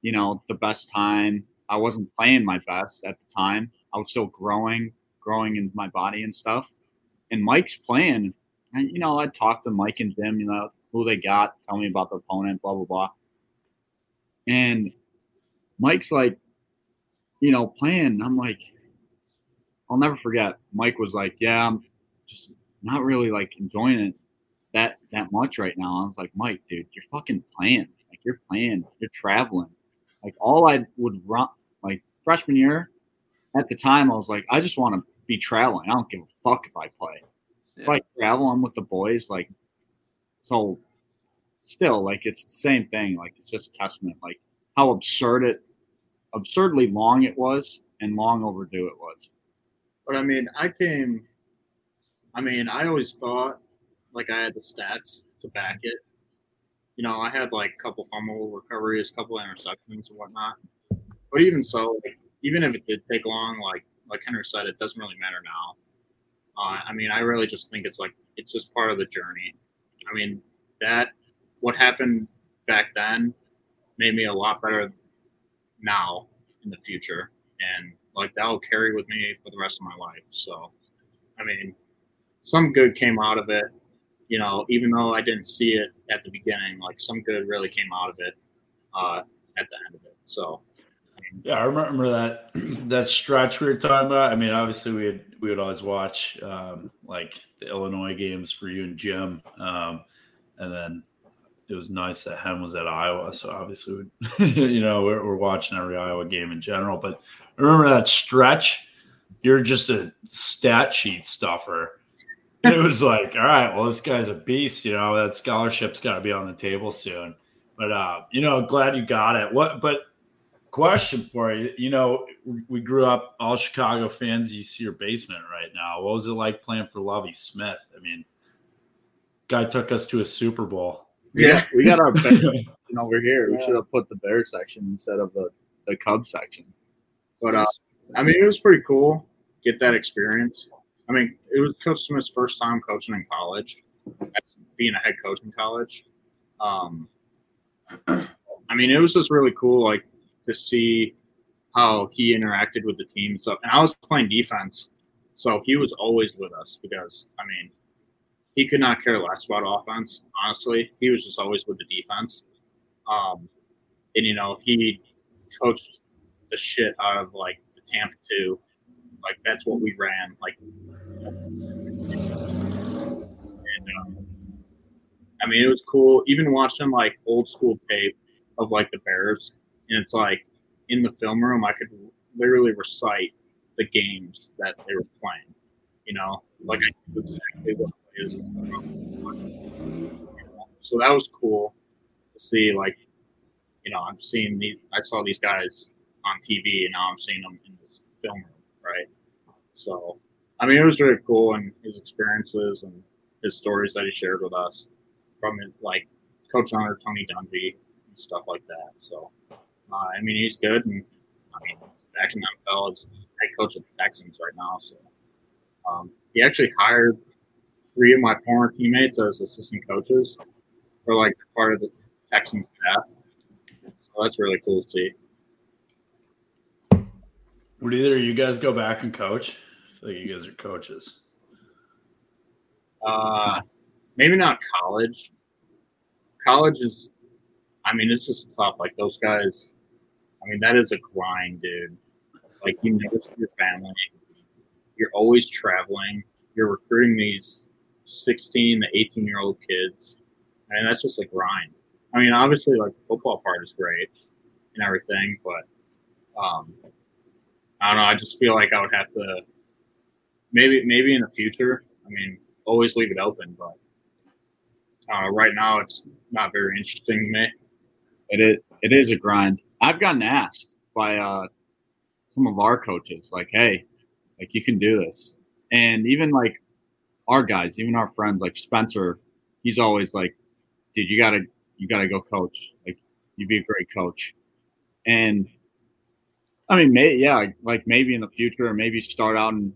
you know, the best time. I wasn't playing my best at the time. I was still growing, growing in my body and stuff. And Mike's playing. And you know, I'd talk to Mike and Jim, you know, who they got, tell me about the opponent, blah blah blah. And Mike's like, you know, playing. I'm like, I'll never forget. Mike was like, "Yeah, I'm just not really like enjoying it that that much right now." I was like, "Mike, dude, you're fucking playing. Like you're playing. You're traveling. Like all I would run like freshman year at the time, I was like, I just want to be traveling. I don't give a fuck if I play. If Yeah. I travel, I'm with the boys. Like so, still like it's the same thing. Like it's just testament like how absurd it, absurdly long it was, and long overdue it was. But I mean, I came. I mean, I always thought like I had the stats to back it. You know, I had like a couple fumble recoveries, a couple interceptions and whatnot. But even so, even if it did take long, like like Henry said, it doesn't really matter now. Uh, I mean, I really just think it's like it's just part of the journey. I mean, that what happened back then made me a lot better now in the future, and like that will carry with me for the rest of my life. So, I mean, some good came out of it. You know, even though I didn't see it at the beginning, like some good really came out of it uh, at the end of it. So, yeah, I remember that that stretch we were talking about. I mean, obviously we would we would always watch um, like the Illinois games for you and Jim, um, and then it was nice that Hen was at Iowa. So obviously, you know, we're, we're, watching every Iowa game in general. But remember that stretch. You're just a stat sheet stuffer. it was like, all right, well, this guy's a beast. You know, that scholarship's got to be on the table soon. But uh, you know, glad you got it. What? But question for you. You know, we grew up all Chicago fans. You see your basement right now. What was it like playing for Lovie Smith? I mean, guy took us to a Super Bowl. Yeah, we got our bear section over here. We should have put the bear section instead of the the Cub section. But uh, I mean, it was pretty cool. Get that experience. I mean, it was Coach Smith's first time coaching in college, being a head coach in college. Um, I mean, it was just really cool, like to see how he interacted with the team and stuff. And I was playing defense, so he was always with us because I mean, he could not care less about offense. Honestly, he was just always with the defense. Um, and you know, he coached the shit out of like the Tampa two. Like that's what we ran. Like, and, um, I mean, it was cool. Even watching like old school tape of like the Bears, and it's like in the film room, I could literally recite the games that they were playing. You know, like I knew exactly what. So that was cool to see. Like, you know, I'm seeing these. I saw these guys on TV, and now I'm seeing them in this film room, right? So, I mean, it was really cool, and his experiences and his stories that he shared with us from like Coach under Tony Dungy and stuff like that. So, uh, I mean, he's good, and I mean, actually, NFL, he's head coach of the Texans right now. So, um, he actually hired three of my former teammates as assistant coaches or like part of the Texans staff. So that's really cool to see. Would either of you guys go back and coach? I feel like you guys are coaches. Uh, maybe not college. College is, I mean, it's just tough. Like those guys, I mean, that is a grind, dude. Like you never see your family. You're always traveling. You're recruiting these 16 to 18 year old kids. And that's just a grind. I mean, obviously, like the football part is great and everything, but um, I don't know. I just feel like I would have to maybe maybe in the future. I mean, always leave it open, but uh, right now it's not very interesting to me. It is. It is a grind. I've gotten asked by uh, some of our coaches, like, "Hey, like you can do this," and even like our guys, even our friends, like Spencer, he's always like, dude, you gotta you gotta go coach. Like you'd be a great coach. And I mean, may, yeah, like maybe in the future, or maybe start out in,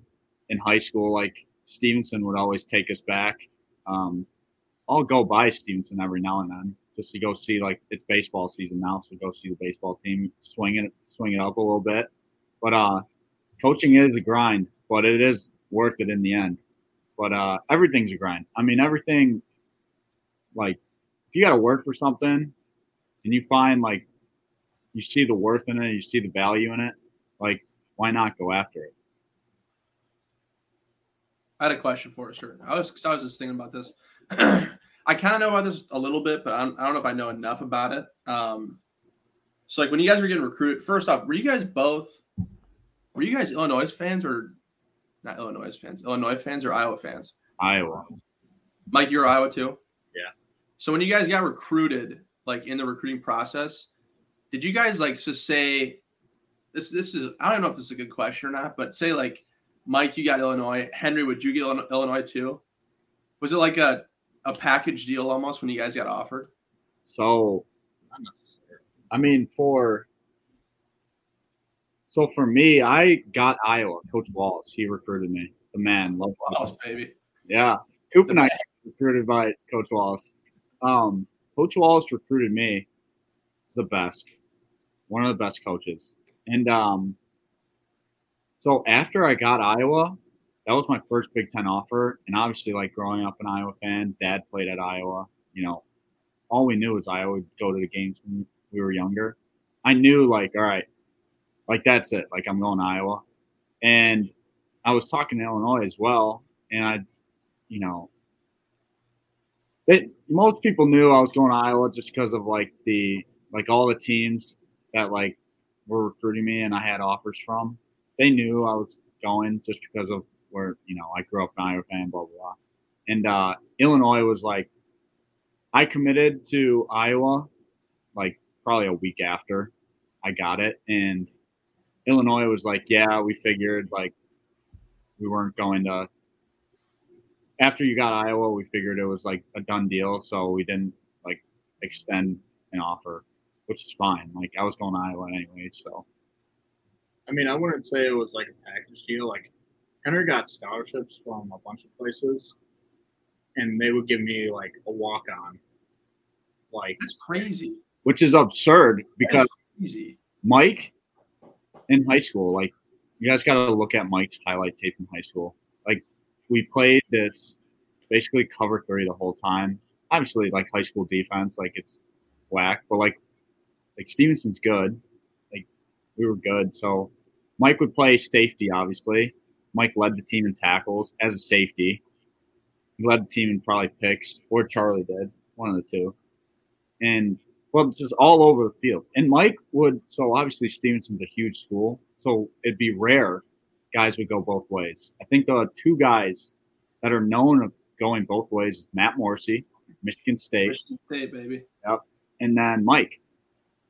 in high school. Like Stevenson would always take us back. Um, I'll go by Stevenson every now and then just to go see like it's baseball season now, so go see the baseball team swing it swing it up a little bit. But uh, coaching is a grind, but it is worth it in the end. But uh, everything's a grind. I mean, everything. Like, if you got to work for something, and you find like you see the worth in it, you see the value in it, like why not go after it? I had a question for you, sir. I was I was just thinking about this. I kind of know about this a little bit, but I don't, I don't know if I know enough about it. Um, so, like when you guys were getting recruited, first off, were you guys both? Were you guys Illinois fans or not Illinois fans, Illinois fans or Iowa fans? Iowa. Mike, you're Iowa too. Yeah. So when you guys got recruited, like in the recruiting process, did you guys like to say this? This is I don't know if this is a good question or not, but say like Mike, you got Illinois. Henry, would you get Illinois too? Was it like a a package deal almost when you guys got offered? So, I mean, for so for me, I got Iowa. Coach Wallace, he recruited me. the man. Love Wallace, baby. Yeah, Coop and The I recruited by Coach Wallace. Um, Coach Wallace recruited me. He's the best, one of the best coaches. And um, so after I got Iowa, that was my first Big Ten offer. And obviously, like growing up an Iowa fan, Dad played at Iowa. You know, all we knew was Iowa would go to the games when we were younger. I knew like, all right, like that's it. Like I'm going to Iowa, and I was talking to Illinois as well, and I, you know, it, most people knew I was going to Iowa just because of like the like all the teams that like were recruiting me and I had offers from. They knew I was going just because of where you know I grew up an Iowa fan, blah blah blah. And uh, Illinois was like, I committed to Iowa, like probably a week after I got it, and Illinois was like, yeah, we figured like we weren't going to after you got Iowa, we figured it was like a done deal, so we didn't like extend an offer, which is fine. Like I was going to Iowa anyway, so I mean, I wouldn't say it was like a package deal. Like Henry got scholarships from a bunch of places, and they would give me like a walk on. Like That's crazy. which is absurd because Easy. Mike in high school, like you guys got to look at Mike's highlight tape in high school. Like we played this basically cover three the whole time. Obviously, like high school defense, like it's whack, but like like Stevenson's good. Like we were good, so Mike would play safety. Obviously, Mike led the team in tackles as a safety. He led the team in probably picks, or Charlie did, one of the two. And well, just all over the field. And Mike would, so obviously Stevenson's a huge school, so it'd be rare guys would go both ways. I think the two guys that are known of going both ways is Matt Morrissey, Michigan State, Michigan State, baby. Yep. And then Mike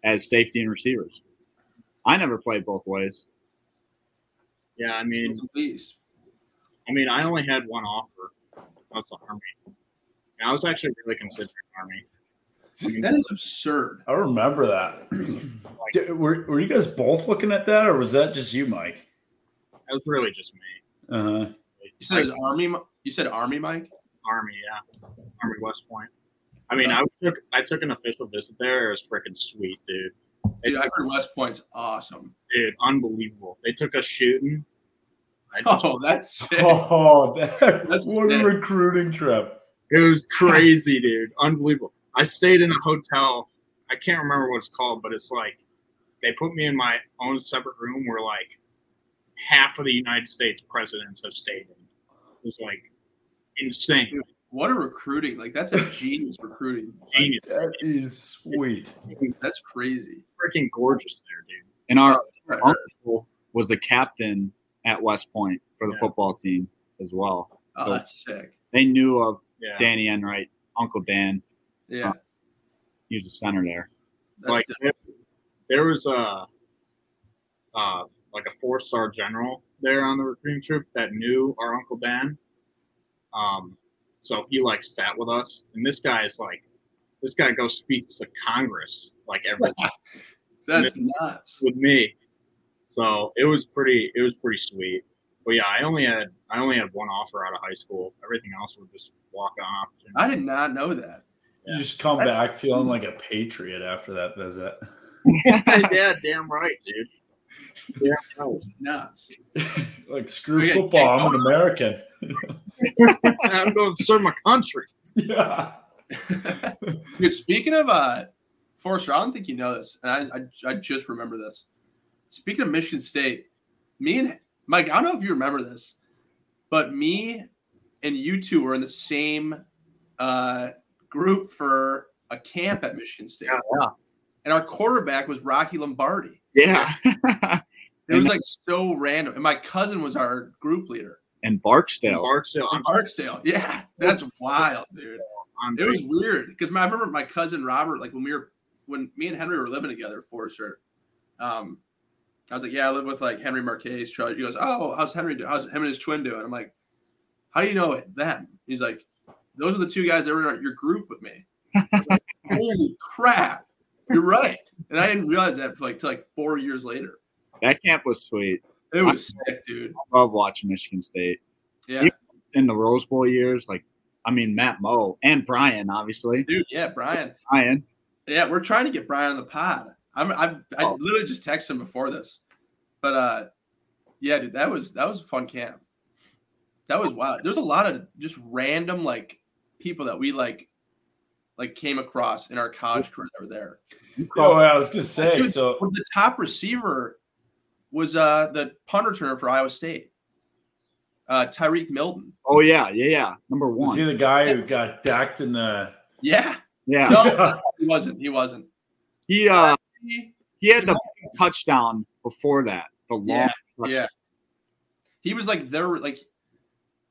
as safety and receivers. I never played both ways. yeah, I mean, Please. I mean, I only had one offer. That's the army. And I was actually really considering army. That is absurd. I remember that. Did- were, were you guys both looking at that, or was that just you, Mike? That was really just me. Uh, You said it was Army. You said Army, Mike. Army, yeah, Army West Point. I mean, I took I took an official visit there. It was freaking sweet, dude. They Dude, I took- heard West Point's awesome. dude, unbelievable. They took us shooting. I just, Oh, that's sick. oh, that, That's what a recruiting trip. It was crazy, dude. Unbelievable. I stayed in a hotel. I can't remember what it's called, but it's like they put me in my own separate room where like half of the United States presidents have stayed in. It was like insane. What a recruiting! Like that's a genius recruiting. Genius. That is sweet. That's crazy. Freaking gorgeous there, dude. And our Right. uncle was the captain at West Point for the Yeah. football team as well. Oh, that's sick. They knew of Yeah. Danny Enright, Uncle Dan. Yeah. He was a center there. That's like there, there was a uh, like a four star general there on the recruiting trip that knew our uncle Dan. Um, so he like sat with us, and this guy is like, this guy goes speaks to Congress like every that's nuts. with me. So it was pretty, it was pretty sweet. But yeah, I only had I only had one offer out of high school. Everything else was just walk on opportunity. I did not know that. You just come back feeling like a patriot after that visit. yeah, damn right, dude. Yeah, That's nuts. like screw Okay, football, okay, I'm an American. I'm going to serve my country. yeah. Dude, speaking of uh, Forrester, I don't think you know this, and I, I, I just remember this. Speaking of Michigan State, me and Mike, I don't know if you remember this, but me and you two were in the same uh, group for a camp at Michigan State, Yeah. and our quarterback was Rocky Lombardi. Yeah. It was like so random, and my cousin was our group leader. and Barksdale. Barksdale. I'm Archdale, yeah, that's wild, dude. on It was weird because I remember my cousin Robert, like when we were when me and Henry were living together, Forrester. Um, I was like, "Yeah, I live with like Henry Marchese." Charlie, he goes, "Oh, how's Henry doing? How's him and his twin doing?" I'm like, "How do you know it? Them?" He's like, "Those are the two guys that were in your group with me." I like, Holy crap! You're right, and I didn't realize that for like till like four years later. That camp was sweet. It was sick, dude. I love watching Michigan State. Yeah, in the Rose Bowl years. Like, I mean, Matt Moe and Brian, obviously. dude. Yeah, Brian. Brian. Yeah, we're trying to get Brian on the pod. I'm, I'm I Oh. literally just texted him before this, but uh, yeah, dude, that was that was a fun camp. That was wild. There's a lot of just random like people that we like, like came across in our college career that were there. Oh, crossed- I was gonna say. Dude, So the top receiver was uh the punt returner for Iowa State, uh Tarique Milton. oh yeah, yeah, yeah. Number was one. he the guy who got decked in the? Yeah, yeah. no, he wasn't. He wasn't. He uh He- he had the touchdown before that. The long Yeah, touchdown. Yeah. He was like there like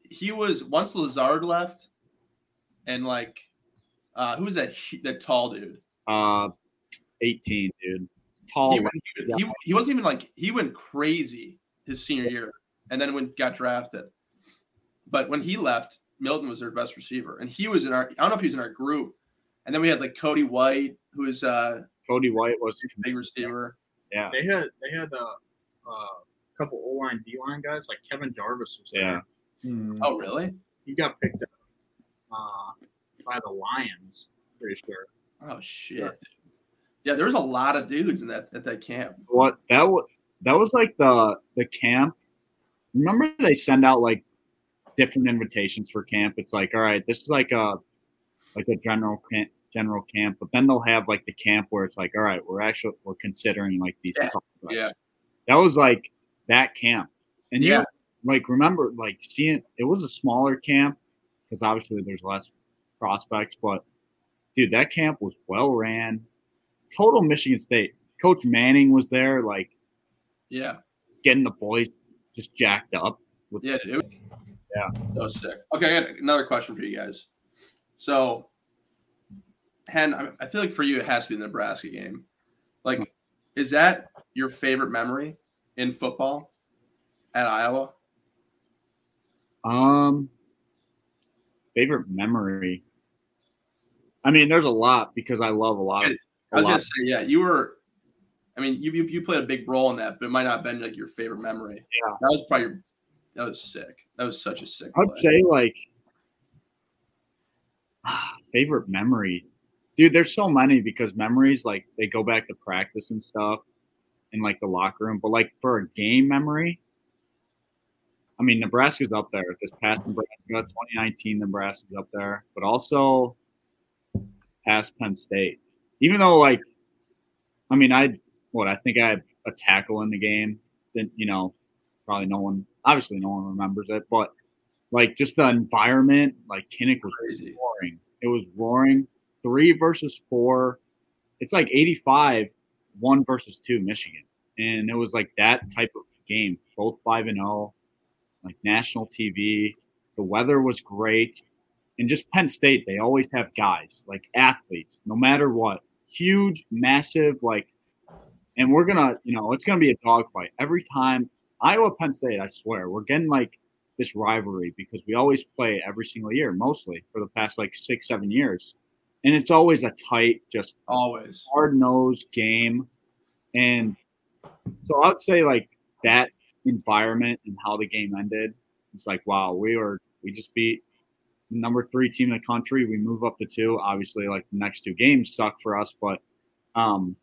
he was once Lazard left and like uh who was that that tall dude? Uh 18, dude. Tall. He, went, he, he, he wasn't even like he went crazy his senior year and then when got drafted. But when he left, Milton was their best receiver and he was in our I don't know if he was in our group. And then we had like Cody White who was uh Cody White was big receiver. yeah. They had they had a, a couple O line D line guys like Kevin Jarvis was there. Yeah. Hmm. Oh really? He got picked up uh, by the Lions, pretty sure. Oh shit. Yeah, there was a lot of dudes in that at that camp. What that was that was like the the camp. Remember they send out like different invitations for camp. It's like, all right, this is like a like a general camp general camp, but then they'll have like the camp where it's like, all right, we're actually we're considering like these Yeah, prospects. yeah. That was like that camp. And Yeah. you like remember like seeing it was a smaller camp because obviously there's less prospects, but dude, that camp was well ran. Total Michigan State. Coach Manning was there, like Yeah. getting the boys just jacked up. With Yeah, dude. Yeah. That was sick. Okay, I got another question for you guys. So, Hen, I- I feel like for you it has to be the Nebraska game. Like, is that your favorite memory in football at Iowa? Um, favorite memory. I mean, there's a lot because I love a lot of. I A was lot. gonna say, yeah, you were. I mean, you, you you played a big role in that, but it might not have been like your favorite memory. Yeah. that was probably that was sick. That was such a sick. I'd play. say like favorite memory, dude. There's so many because memories like they go back to practice and stuff, in like the locker room. But like for a game memory, I mean Nebraska's up there. This past Nebraska, 2019 Nebraska's up there, but also past Penn State. Even though like, I mean I what I think I had a tackle in the game. Then you know, probably no one, obviously no one remembers it, but like just the environment, like Kinnick was Crazy. roaring. It was roaring. Three versus four. It's like 85, one versus two, Michigan. And it was like that type of game. Both five and zero, like national TV. The weather was great. And just Penn State, they always have guys, like athletes, no matter what. Huge, massive, like and we're gonna, you know, it's gonna be a dogfight. Every time Iowa Penn State, I swear, we're getting like this rivalry because we always play every single year, mostly for the past like six, seven years. And it's always a tight, just Always. hard nosed game. And so I would say like that environment and how the game ended, it's like, wow, we were we just beat the number three team in the country. We move up to two. Obviously, like the next two games suck for us, but um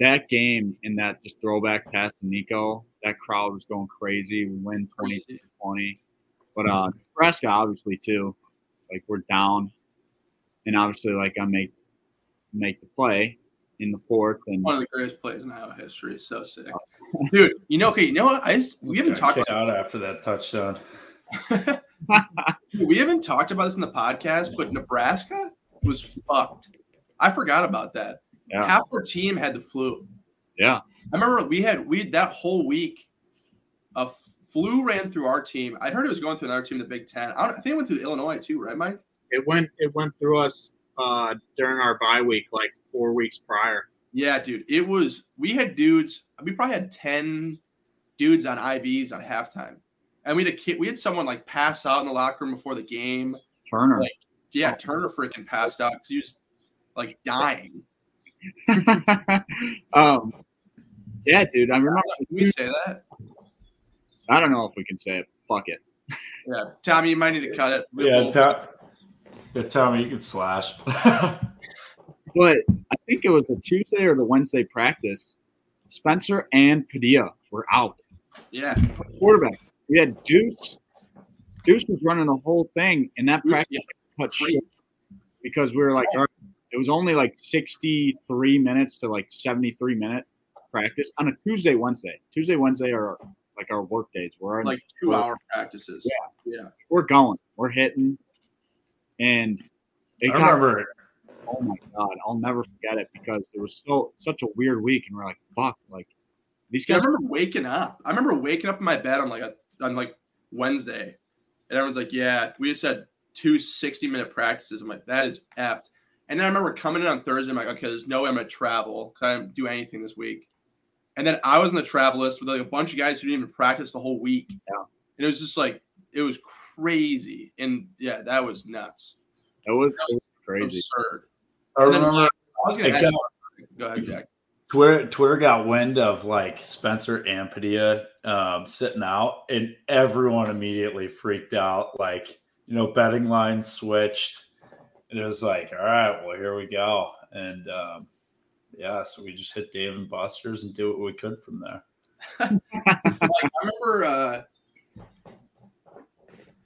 that game and that just throwback pass to Nico, that crowd was going crazy. We win 20 20. But uh Nebraska obviously too. Like we're down. And obviously like I make make the play in the fourth and One of the greatest plays in Iowa history. So sick, dude. You know, okay. You know what? I just we haven't talked about out after that touchdown. we haven't talked about this in the podcast, but Nebraska was fucked. I forgot about that. Yeah. Half their team had the flu. yeah. I remember we had we that whole week, a flu ran through our team. I heard it was going through another team, in the Big Ten. I, don't, I think it went through Illinois too, right, Mike? It went it went through us uh, during our bye week, like four weeks prior. Yeah, dude. It was we had dudes. We probably had ten dudes on IVs on halftime, and we had a kid. We had someone like pass out in the locker room before the game. Turner. Like, Yeah, Turner freaking passed out because he was like dying. um yeah, dude. I remember Can we say that? I don't know if we can say it. Fuck it. Yeah, Tommy, you might need to cut it. Yeah, Tom, yeah, Tommy, you can slash. But I think it was the Tuesday or the Wednesday practice. Spencer and Padilla were out. yeah, Quarterback. We had Deuce. Deuce was running the whole thing, and that practice yeah. cut short because we were like, all right, it was only like 63 minutes to like 73 minute practice on a Tuesday, Wednesday. Tuesday, Wednesday are like our work days. We're like two hour practices. Yeah, yeah. we're going, we're hitting, and I got remember oh my god, I'll never forget it because it was so such a weird week, and we're like, fuck, like these Yeah, I guys. remember waking up. I remember waking up in my bed on like a on like Wednesday, and everyone's like, "Yeah, we just had two 60 minute practices." I'm like, "That is effed." And then I remember coming in on Thursday. I'm like, "Okay, there's no way I'm gonna travel because I didn't do anything this week." And then I was on the travel list with like a bunch of guys who didn't even practice the whole week. Yeah. And it was just like it was crazy, and yeah, that was nuts, It was, it was crazy. absurd. I And then remember I was gonna got- go ahead, Jack. Twitter Twitter got wind of like Spencer and Padilla um, sitting out, and everyone immediately freaked out. Like you know, betting lines switched, and it was like, all right, well here we go, and um, yeah, so we just hit Dave and Buster's and do what we could from there. like, I remember. Uh,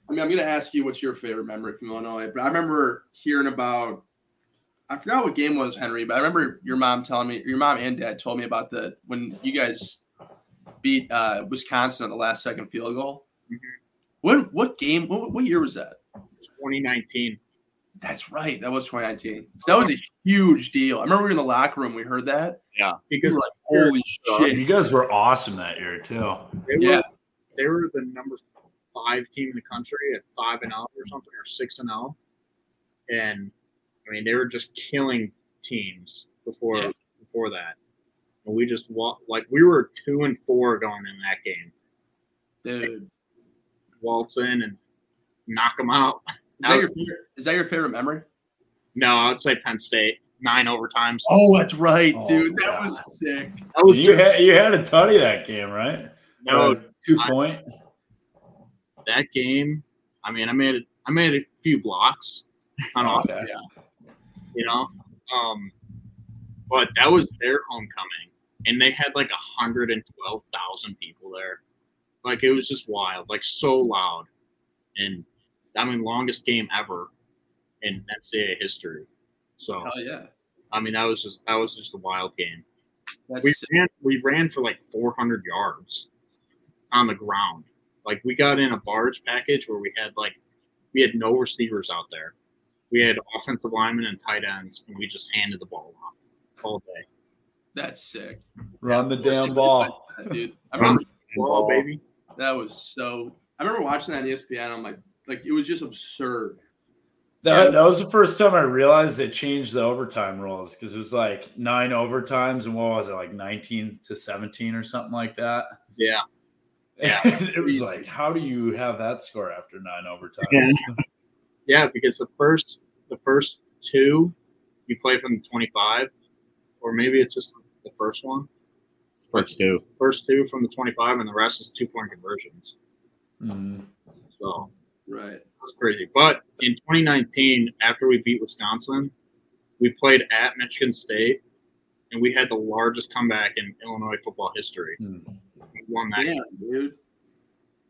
I mean, I'm going to ask you what's your favorite memory from Illinois, but I remember hearing about. I forgot what game was, Henry, but I remember your mom telling me, your mom and dad told me about the when you guys beat uh, Wisconsin on the last second field goal. What what game? What, what year was that? 2019. That's right. That was 2019. So that was a huge deal. I remember we were in the locker room. We heard that. Yeah. Because were like, "Holy shit!" You guys were awesome that year too. they Yeah. were they were the number five team in the country at five and out or something or six and out, and I mean they were just killing teams before Yeah. before that. And we just wa- like we were two and four going in that game. Dude, Waltz in and knock them out. is that your favorite, is that your favorite memory? No, I'd say Penn State nine overtimes. Oh, that's right, Oh, dude. That God. was sick. Oh, that was You had you had a tutty that game, right? no Or two I- point. That game. I mean, I made it. I made a few blocks on Oh, offense. okay. Yeah. you know. Um, but that was their homecoming, and they had like hundred and twelve thousand people there. Like it was just wild, like so loud, and I mean, longest game ever in NCAA history. So Hell yeah. I mean, that was just that was just a wild game. That's We ran we ran for like four hundred yards on the ground. Like we got in a barge package where we had like we had no receivers out there. We had offensive linemen and tight ends, and we just handed the ball off all day. That's sick. Run the damn ball. Dude. I remember Ball, baby. that was so I remember watching that on ESPN. I'm like, like it was just absurd. That, that was the first time I realized they changed the overtime rules because it was like nine overtimes and what was it like nineteen to seventeen or something like that. Yeah. Yeah. it was like, how do you have that score after nine overtimes? Yeah. Yeah, because the first the first two you play from the twenty five, or maybe it's just the first one. First two. First two from the twenty five, and the rest is two point conversions. Mhm. So Right. That's crazy. But in 2019, after we beat Wisconsin, we played at Michigan State, and we had the largest comeback in Illinois football history. Hmm. We won that. Damn, dude.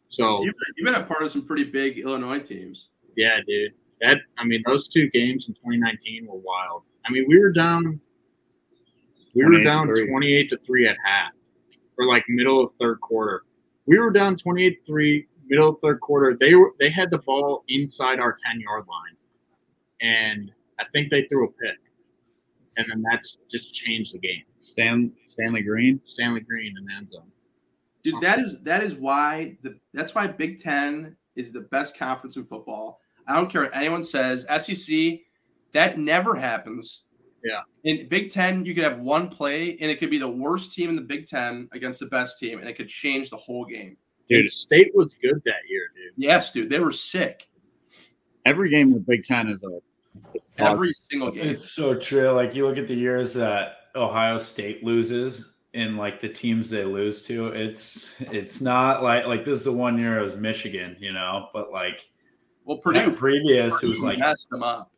So So you've, been, you've been a part of some pretty big Illinois teams. yeah, dude. That I mean, those two games in 2019 were wild. I mean, we were down. We were down 28 to three at half, or like middle of third quarter. We were down 28 to three, middle of third quarter. They were they had the ball inside our 10 yard line, and I think they threw a pick, and then that's just changed the game. Stan Stanley Green. Stanley Green in the end zone. Dude, that is that is why the that's why Big Ten is the best conference in football. I don't care what anyone says. SEC, that never happens. Yeah. In Big Ten, you could have one play, and it could be the worst team in the Big Ten against the best team, and it could change the whole game. Dude, Dude. State was good that year, dude. Yes, dude, they were sick Every game in the Big Ten is a every single game. It's so true. Like you look at the years that Ohio State loses, in like the teams they lose to, it's it's not like like this is the one year it was Michigan, you know, but like Well, Purdue Purdue, previous it was like messed them up.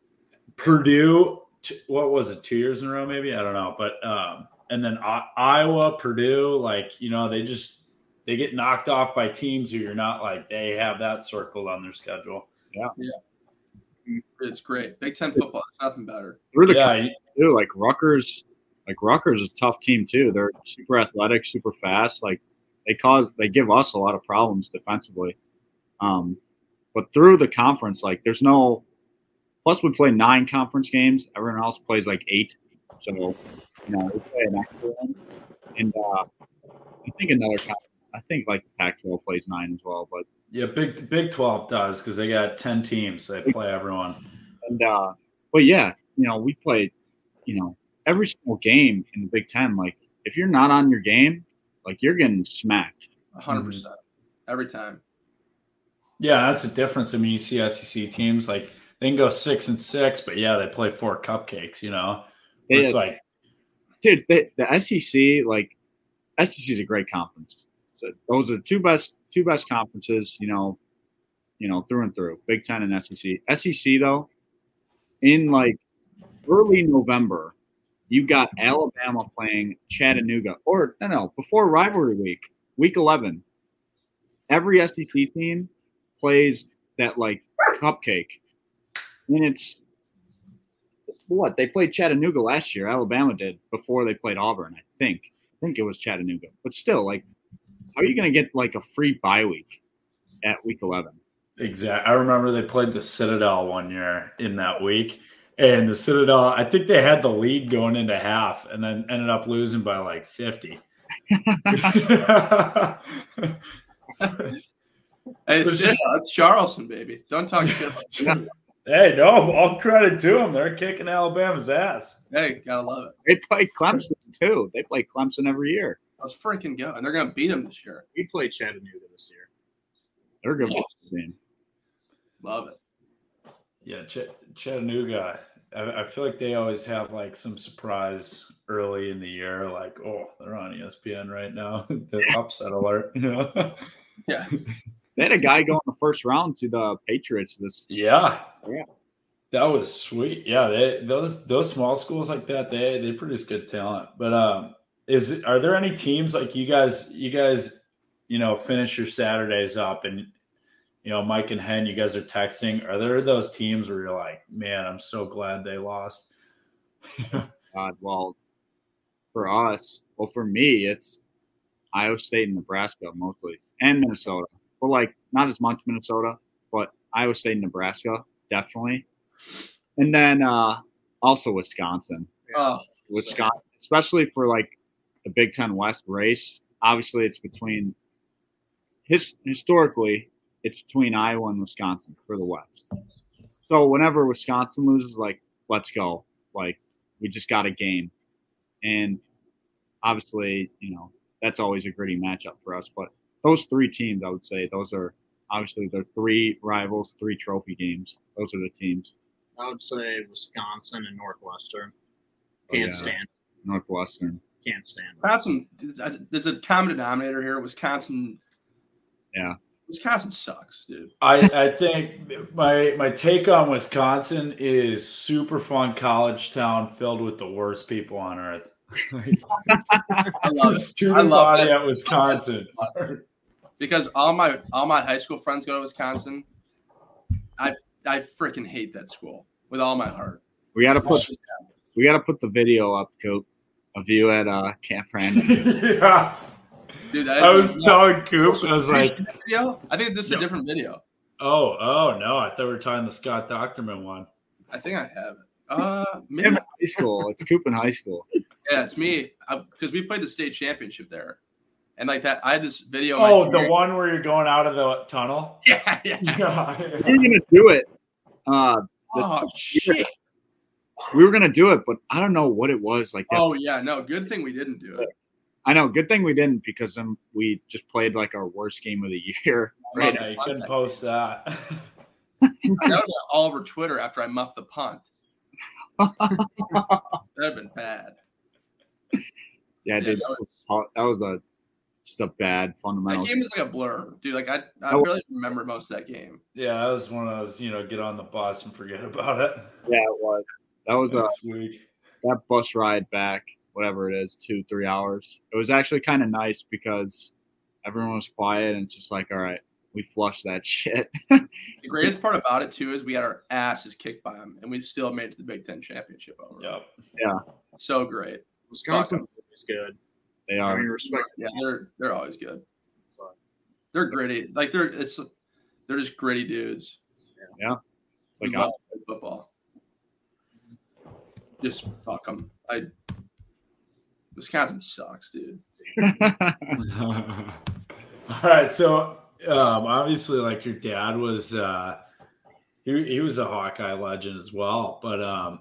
Purdue. t- What was it? Two years in a row, maybe I don't know, but um, and then I- Iowa, Purdue, like you know, they just they get knocked off by teams who you're not like they have that circled on their schedule. Yeah. Yeah. It's great. Big Ten football. There's nothing better. Through the Yeah, too. Like Rutgers, like Rutgers is a tough team too. They're super athletic, super fast. Like they cause they give us a lot of problems defensively. Um, but through the conference, like there's no. Plus, we play nine conference games. Everyone else plays like eight. So, you know, we play an extra one. And uh, I think another. I think like Pac-12 plays nine as well. But yeah, Big Big Twelve does because they got ten teams. They play everyone. And uh but yeah, you know, we played, you know, every single game in the Big Ten. Like, if you're not on your game, like you're getting smacked. 100 mm-hmm. percent every time. Yeah, that's the difference. I mean, you see SEC teams like they can go six and six, but yeah, they play four cupcakes. You know, They, it's like dude, they, the SEC, like SEC is a great conference. So those are two best two best conferences, you know, you know, through and through. Big Ten and SEC. SEC though, in like early November, you got Alabama playing Chattanooga. Or no no, before rivalry week, week eleven. Every SEC team plays that like cupcake. And it's what they played Chattanooga last year. Alabama did before they played Auburn. I think. I think it was Chattanooga. But still, like, how are you going to get like a free bye week at week eleven? Exactly. I remember they played the Citadel one year in that week, and the Citadel. I think they had the lead going into half, and then ended up losing by like fifty. It's it's, just- it's Charleston, baby. Don't talk shit. hey, no, all credit to them. They're kicking Alabama's ass. hey, gotta love it. They play Clemson too. They play Clemson every year. Let's freaking go. And they're gonna beat them this year. We played Chattanooga this year. They're a good football team. Love it. Yeah, Ch- Chattanooga. I, I feel like they always have like some surprise early in the year, like oh, they're on ESPN right now. the upset alert, you know? Yeah. They had a guy go in the first round to the Patriots. This yeah, Yeah. that was sweet. Yeah, they, those those small schools like that, they they produce good talent. But um, is are there any teams like you guys? You guys, you know, finish your Saturdays up and. You know, Mike and Hen, you guys are texting. Are there those teams where you're like, man, I'm so glad they lost? God, well, for us, well, for me, it's Iowa State and Nebraska mostly, and Minnesota. but like not as much Minnesota, but Iowa State and Nebraska definitely, and then uh also Wisconsin. Oh, Wisconsin, especially for like the Big Ten West race. Obviously, it's between his historically it's between Iowa and Wisconsin for the West. So whenever Wisconsin loses, like let's go, like we just got a game, and obviously, you know that's always a gritty matchup for us. But those three teams, I would say, those are obviously they're three rivals, three trophy games. Those are the teams. I would say Wisconsin and Northwestern. Oh, Can't yeah. stand. Northwestern. Can't stand. them. Wisconsin. there's- There's a common denominator here. Wisconsin. Yeah. Wisconsin sucks, dude. I, I think my my take on Wisconsin is super fun college town filled with the worst people on earth. I love it. student I love body that. at Wisconsin. because all my all my high school friends go to Wisconsin. I I freaking hate that school with all my heart. We got to put we got to put the video up, Coop, of you at uh, Camp Randall. yes. Dude, I was telling Coop, I was like, video. I think this is a different video. oh, oh no, I thought we were talking the Scott Doctorman one. I think I have it. Uh, Camp maybe, high school. It's Coop in high school. yeah, it's me because we played the state championship there, and like that, I had this video. Oh, the one where you're going out of the tunnel? Yeah, yeah. Yeah. We were gonna do it. Uh, Oh shit. we were gonna do it, but I don't know what it was like. That. Oh yeah, no. Good thing we didn't do it. I know. Good thing we didn't because then we just played like our worst game of the year. Right. Yeah, you couldn't post that. I know that all over Twitter after I muffed the punt. That'd have been bad. Yeah, Yeah, dude, that that was. That was a just a bad fundamental. That fundamental. game is like a blur, dude. Like I, I That was- remember most of that game. Yeah, that was one of those, you know, get on the bus and forget about it. Yeah, it was. That was a week. that bus ride back, whatever it is, two three hours. It was actually kind of nice because everyone was quiet and it's just like, all right, we flushed that shit. The greatest part about it too is we had our asses kicked by them, and we still made it to the Big Ten championship over. it. Yep. So great. Wisconsin is good. they I are. mean, respect. Yeah, they're they're always good. They're gritty. Like they're it's they're just gritty dudes. Yeah. It's like Who love football. Just fuck them. I Wisconsin sucks, dude. All right, so um, obviously, like your dad was, uh, he he was a Hawkeye legend as well, but um,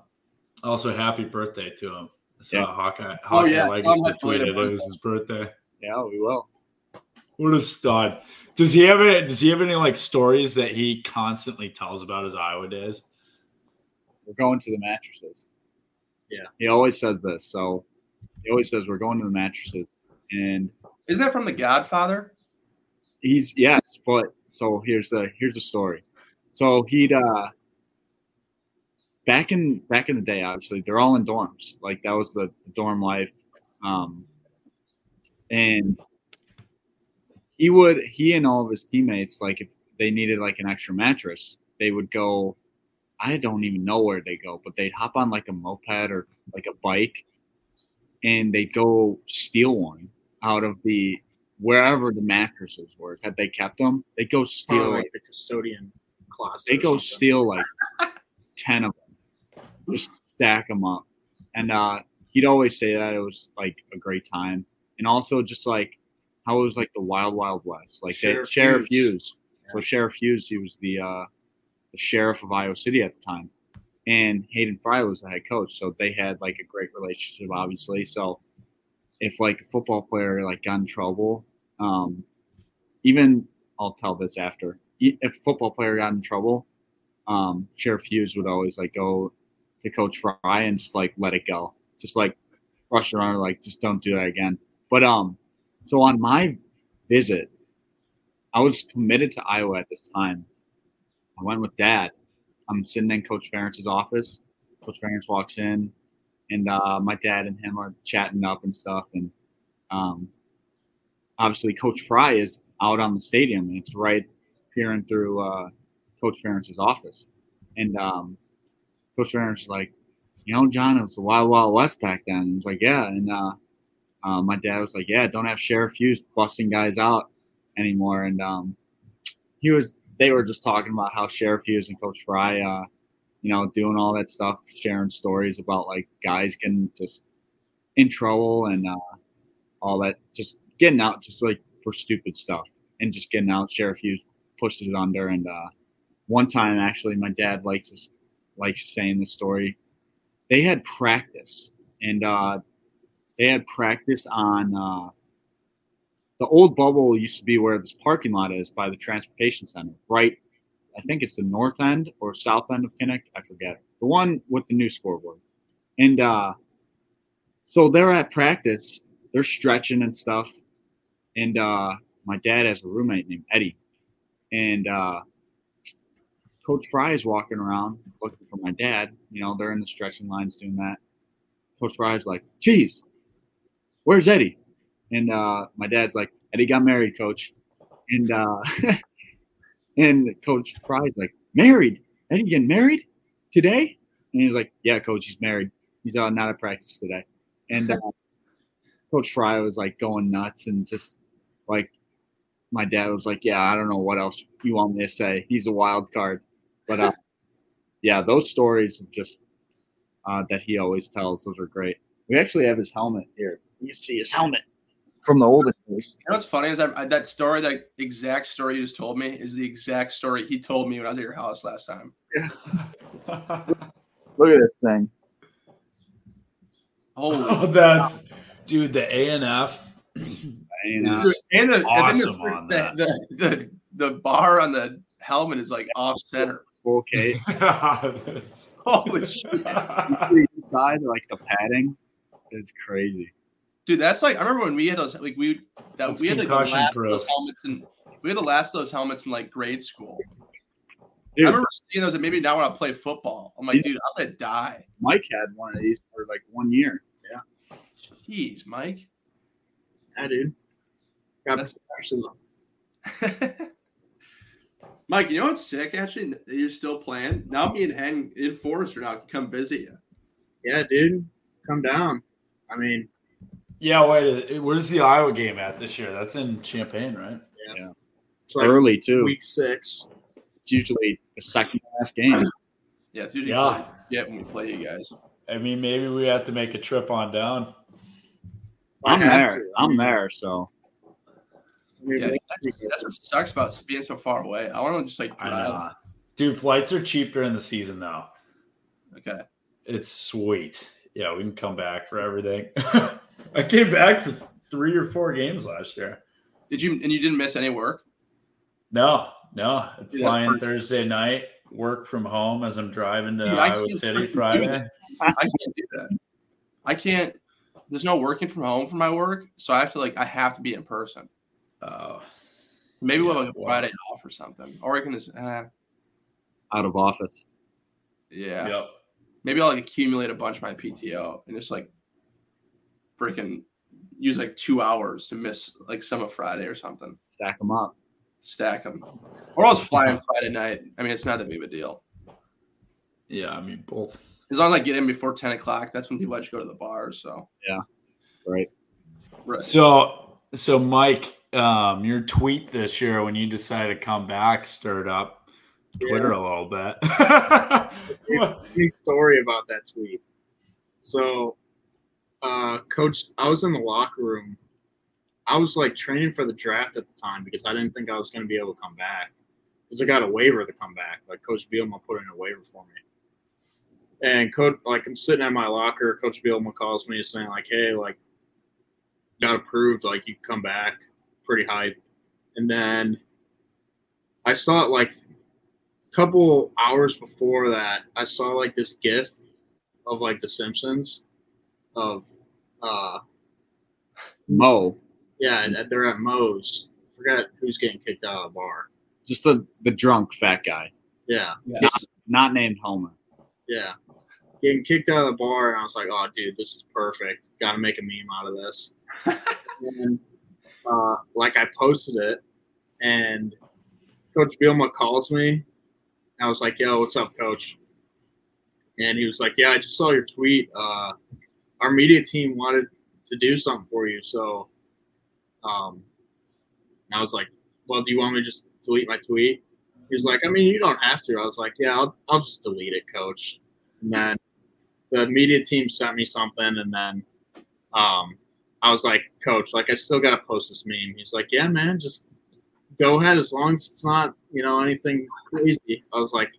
also happy birthday to him. So Yeah. Hawkeye, Oh, Hawkeye yeah, Legacy Tom tweeted tweeted it was his birthday. yeah, we will. What a stud! Does he have any? Does he have any like stories that he constantly tells about his Iowa days? We're going to the mattresses. Yeah. He always says this. So he always says we're going to the mattresses, and Isn't that from The Godfather? he's yes, but so here's the here's the story. So he'd uh back in back in the day, obviously they're all in dorms. Like that was the dorm life. Um and he would he and all of his teammates, like if they needed like an extra mattress, they would go I don't even know where they go, but they'd hop on like a moped or like a bike and they'd go steal one out of the wherever the mattresses were that they kept them. They go steal Probably like the custodian closet. they go something. steal like 10 of them just stack them up and uh he'd always say that it was like a great time and also just like how it was like the wild wild west like Sheriff they, sheriff Hughes. hughes so sheriff hughes he was the uh the sheriff of iowa city at the time and hayden fry was the head coach so they had like a great relationship obviously so if like a football player like got in trouble um even i'll tell this after if a football player got in trouble um, Sheriff Hughes would always like go to Coach Fry and just like let it go, just like rush around, like just don't do that again. But um, so on my visit, I was committed to Iowa at this time. I went with Dad. I'm sitting in Coach Ferentz's office. Coach Ferentz walks in, and uh, my dad and him are chatting up and stuff. And um, obviously, Coach Fry is out on the stadium, and it's right peering through. Uh, Coach Ferentz's office. And um, Coach Ferentz is like, you know, John, it was the Wild Wild West back then. And he was like, yeah. And uh, uh, my dad was like, yeah, don't have Sheriff Hughes busting guys out anymore. And um, he was, they were just talking about how Sheriff Hughes and Coach Fry, uh, you know, doing all that stuff, sharing stories about like guys getting just in trouble and uh, all that, just getting out just like for stupid stuff and just getting out. Sheriff Hughes pushed it under and, uh, one time actually my dad likes this, likes saying the story they had practice and uh, they had practice on uh, the old bubble used to be where this parking lot is by the transportation center right i think it's the north end or south end of kinnick i forget the one with the new scoreboard and uh, so they're at practice they're stretching and stuff and uh, my dad has a roommate named eddie and uh, Coach Fry is walking around looking for my dad. You know, they're in the stretching lines doing that. Coach Fry's like, geez, where's Eddie? And uh, my dad's like, Eddie got married, coach. And uh, and Coach Fry's like, married? Eddie getting married today? And he's like, yeah, coach, he's married. He's uh, not at practice today. And uh, Coach Fry was like going nuts and just like my dad was like, "Yeah, I don't know what else you want me to say. He's a wild card." But uh, yeah, those stories just uh, that he always tells, those are great. We actually have his helmet here. You see his helmet from the oldest days. You know what's funny is I, I, that story, that exact story you just told me, is the exact story he told me when I was at your house last time. Look at this thing. Holy oh, that's dude. The A and F. And, Dude, and the, and awesome the, on the, that. the, the, the bar on the helmet is like off center. Okay. case. That's- Holy shit. Inside, like the padding, it's crazy. Dude, that's like I remember when we had those like we that That's we had like the concussion last of those helmets and we had the last of those helmets in like grade school. Dude, I remember seeing those and maybe now when I play football. I'm like, Yeah. dude, I'm gonna die. Mike had one of these for like one year. Yeah. Jeez, Mike. Yeah, dude. Got That's- protection. Mike, you know what's sick actually? You're still playing. Now me and Hen in Forrester now can come visit you. Yeah, dude. Come down. I mean, Yeah, wait. Where's the Iowa game at this year? That's in Champaign, right? Yeah, it's like Early too. week six. It's usually the second last game. Yeah, it's usually Yeah. yeah when we play you guys. I mean, maybe we have to make a trip on down. I I'm there. to. I I'm there. So Yeah, that's, that's what sucks about being so far away. I want to just like I know. Dude, flights are cheap during the season, though. Okay. It's sweet. Yeah, we can come back for everything. I came back for three or four games last year. Did you and you didn't miss any work? No, no. I'd Dude, fly Thursday night, work from home as I'm driving to Dude, Iowa City Friday. I can't do that. I can't. There's no working from home for my work, so I have to like I have to be in person. Oh, Maybe we'll have Yeah, like a wow. Friday off or something, or I can just uh, out of office. yeah. yep. Maybe I'll like accumulate a bunch of my PTO and just like freaking use like two hours to miss like some of Friday or something. Stack them up. Stack them, or I'll just fly in Friday night. I mean, it's not that big of a deal. Yeah, I mean both. As long as I get in before ten o'clock, that's when people actually go to the bars. So Right. right. So, so Mike, um, your tweet this year when you decided to come back stirred up Twitter a little bit. Big story about that tweet. So, uh, coach, I was in the locker room. I was like training for the draft at the time because I didn't think I was going to be able to come back because I got a waiver to come back. Like Coach Bielema put in a waiver for me. And coach, like I'm sitting at my locker, Coach Bielema calls me saying like, "Hey, like, got approved. Like you come back, pretty high." And then I saw it like couple hours before that, I saw like this GIF of like The Simpsons of uh Moe, yeah, and they're at Moe's. Forgot who's getting kicked out of the bar. just the the drunk fat guy, Yeah, Yes. not named Homer. yeah. Getting kicked out of the bar, and I was like, "Oh, dude, this is perfect. Got to make a meme out of this." and uh, like I posted it, and Coach Bielema calls me. I was like, "Yo, what's up, Coach?" And he was like, "Yeah, I just saw your tweet. Uh, our media team wanted to do something for you, so." Um, I was like, "Well, do you want me to just delete my tweet?" He was like, "I mean, you don't have to." I was like, "Yeah, I'll, I'll just delete it, Coach." And then the media team sent me something, and then um, I was like, Coach, like I still gotta post this meme. He's like, Yeah, man, just go ahead as long as it's not, you know, anything crazy. I was like,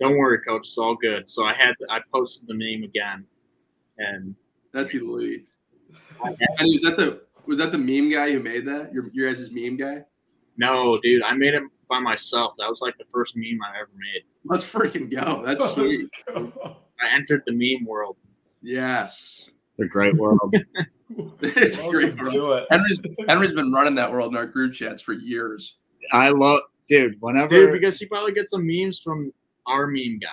Don't worry, Coach, it's all good. So I had I posted the meme again, and That's elite. I And was that the was that the meme guy who made that? Your your guys' meme guy? no, dude, I made it by myself. That was like the first meme I ever made. Let's freaking go. That's sweet. I entered the meme world. Yes. The great world. It's a great Welcome it. Henry's Henry's been running that world in our group chats for years. I love, dude. Whenever Dude, because he probably gets some memes from our meme guy.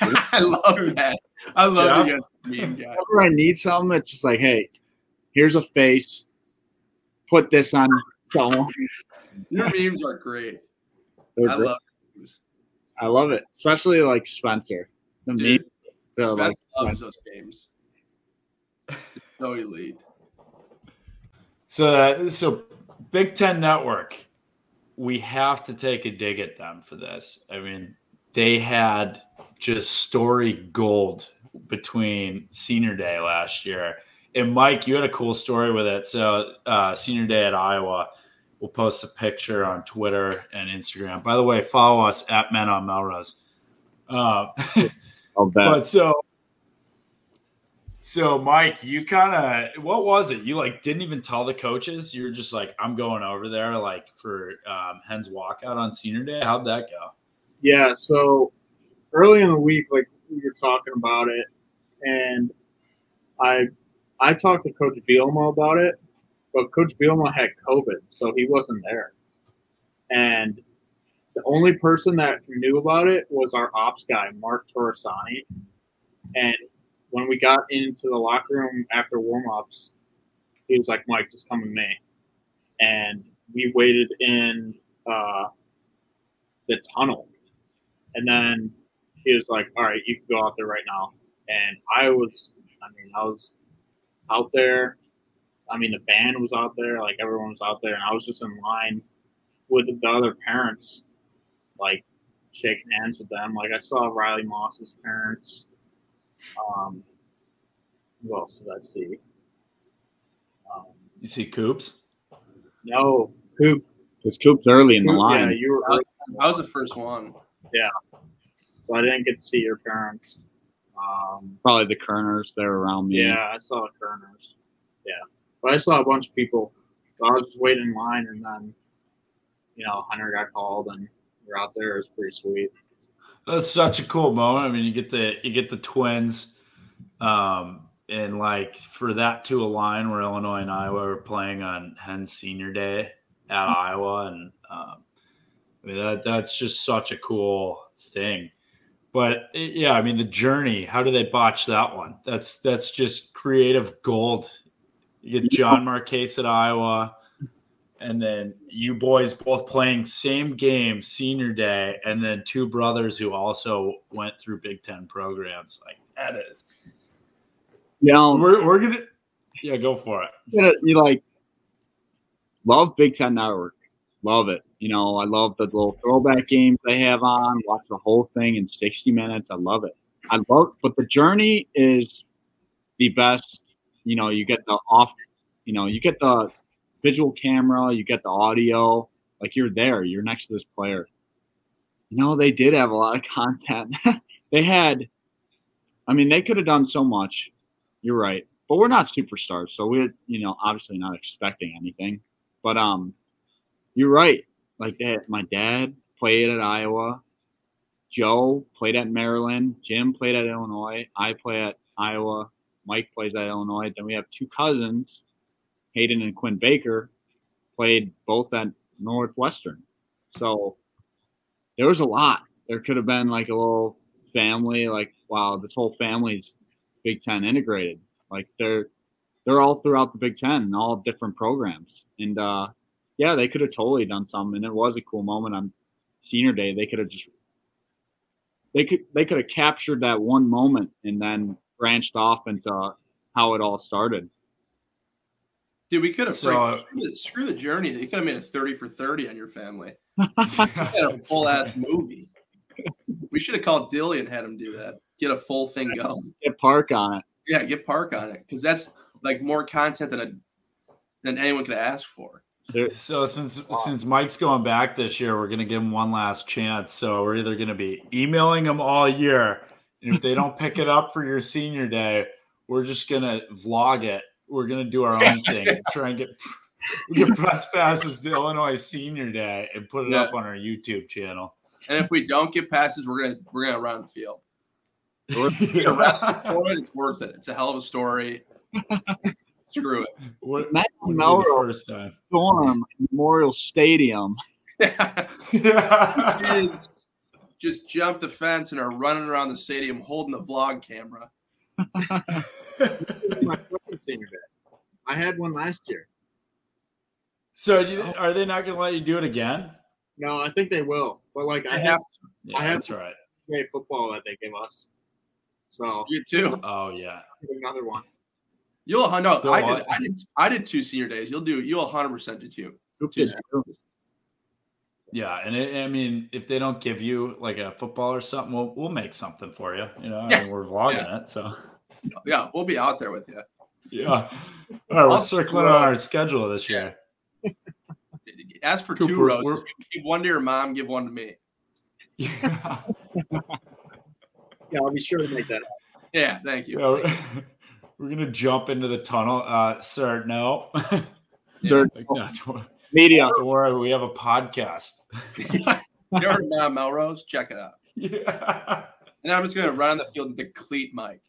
I love that. I love Yeah. you guys meme guy. whenever I need something, it's just like, hey, here's a face. Put this on someone. Your memes are great. They're I great. love memes. I love it, especially like Spencer. The Dude, meme, the, like, Spence loves those games. It's so elite. So, uh, so Big Ten Network, we have to take a dig at them for this. I mean, they had just story gold between Senior Day last year. And Mike, you had a cool story with it. So, uh, Senior Day at Iowa, we'll post a picture on Twitter and Instagram. By the way, follow us at Men on Melrose. Uh, but so, so Mike, you kind of what was it? You like didn't even tell the coaches. You were just like, I'm going over there, like for um, Hen's walkout on Senior Day. How'd that go? Yeah, so early in the week, like we were talking about it, and I I talked to Coach Bielema about it, but Coach Bielema had COVID, so he wasn't there. And the only person that knew about it was our ops guy, Mark Torresani. And when we got into the locker room after warm-ups, he was like, Mike, just come with me. And we waited in uh, the tunnel. And then he was like, all right, you can go out there right now. And I was, I mean, I was out there. I mean, the band was out there, like everyone was out there, and I was just in line with the other parents, like shaking hands with them. Like I saw Riley Moss's parents. Um, who else did I see? Um, You see Coops? no, Coop. Because Coop's early in the line. Yeah, you were. early, I was the first one. Yeah, so I didn't get to see your parents. Um, Probably the Koerners. They're around me. Yeah, I saw the Koerners. Yeah, but I saw a bunch of people. So I was just waiting in line, and then, you know, Hunter got called, and we're out there. It was pretty sweet. That's such a cool moment. I mean, you get the you get the twins, um, and like for that to align where Illinois and Iowa are playing on Hens Senior Day at Iowa, and um, I mean that that's just such a cool thing. But it- yeah, I mean the journey. How do they botch that one? That's that's just creative gold. You get John Marchese at Iowa, and then you boys both playing same game senior day, and then two brothers who also went through Big Ten programs. Like that is, You know, we're we're gonna yeah go for it. you know, you like love Big Ten Network. Love it. You know, I love the little throwback games they have on. Watch the whole thing in 60 minutes. I love it. I love, but the journey is the best. You know, you get the off. You know, you get the visual camera. You get the audio. Like you're there. You're next to this player. You know, they did have a lot of content. they had. I mean, they could have done so much. You're right but we're not superstars, so we're you know obviously not expecting anything. But um, you're right. Like that, my dad played at Iowa. Joe played at Maryland. Jim played at Illinois. I play at Iowa. Mike plays at Illinois. Then we have two cousins, Hayden and Quinn Baker, played both at Northwestern. So there was a lot. There could have been like a little family, like wow, this whole family's Big Ten integrated. Like they're they're all throughout the Big Ten and all different programs. And uh, yeah, they could have totally done something. And it was a cool moment on senior day. They could have just they could they could have captured that one moment and then branched off into how it all started. Dude, we could have So- franked- screw, the, screw the journey. You could have made a 30 for 30 on your family. Had a full ass movie. We should have called Dilly and had him do that. Get a full thing going. Get Park on it. Yeah, get Park on it. Because that's like more content than a, than anyone could ask for. So since since Mike's going back this year, we're gonna give him one last chance. So we're either gonna be emailing him all year, and if they don't pick it up for your senior day, we're just gonna vlog it. We're gonna do our own thing, try and get get press passes to Illinois Senior Day and put it Yeah. up on our YouTube channel. And if we don't get passes, we're gonna we're gonna run the field. We're yeah. arrested for it. It's worth it. It's a hell of a story. Screw What, Matt what Melrose the first time? Storm Memorial Stadium. it. yeah. Kids just jumped the fence and are running around the stadium holding the vlog camera. My second senior day. I had one last year. So you, are they not going to let you do it again? No, I think they will. But like I I have have Yeah, I have- that's right. great football that they give us. So you too. Oh yeah. another one. You'll no, Go I did I did I did two senior days. You'll do you'll 100 percent do two. Two did too. Yeah, and it, I mean, if they don't give you like a football or something, we'll we'll make something for you. You know, I Yeah. mean, we're vlogging it, so Yeah, we'll be out there with you. Yeah. All right, we're I'll- circling on our schedule this year. Ask for Cooper, two rows. Give one to your mom, give one to me. Yeah, Yeah, I'll be sure to make that. happen. Yeah, thank you. Yeah, we're, we're gonna jump into the tunnel, uh, sir. No, Sir, Like, no, don't, media. don't worry, we have a podcast. You heard of Matt Melrose? Check it out. Yeah. And I'm just gonna run on the field and deplete Mike.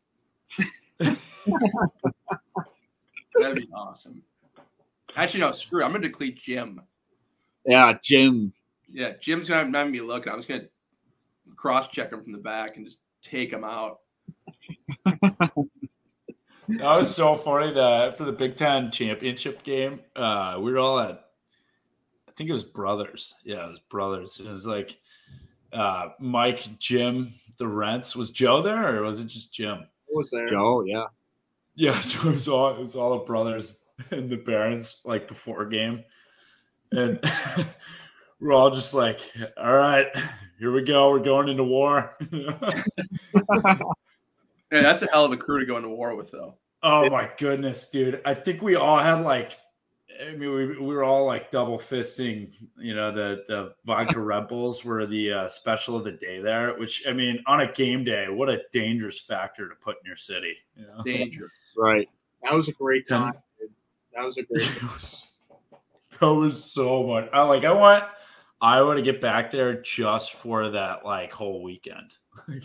That'd be awesome. Actually, no, screw. it. I'm gonna delete Jim. Yeah, Jim. Yeah, Jim's gonna not even be looking. I'm just gonna cross check him from the back and just take him out. That was so funny that for the Big Ten championship game, uh, we were all at, I think it was Brothers. Yeah, it was Brothers. It was like uh, Mike, Jim, the Rents. Was Joe there or was it just Jim? Who was there? Joe, yeah. Yeah, so it was all it was all the brothers and the parents like before game, and we're all just like, "All right, here we go. We're going into war." Yeah, that's a hell of a crew to go into war with, though. oh my goodness, dude! I think we all had like, I mean, we, we were all like double fisting. You know, the the vodka Red Bulls were the uh, special of the day there. Which I mean, on a game day, what a dangerous factor to put in your city. You know? Dangerous. Right. That was a great time. dude. That was a great. It was, that was so much. I like. I want Iowa to get back there just for that like whole weekend.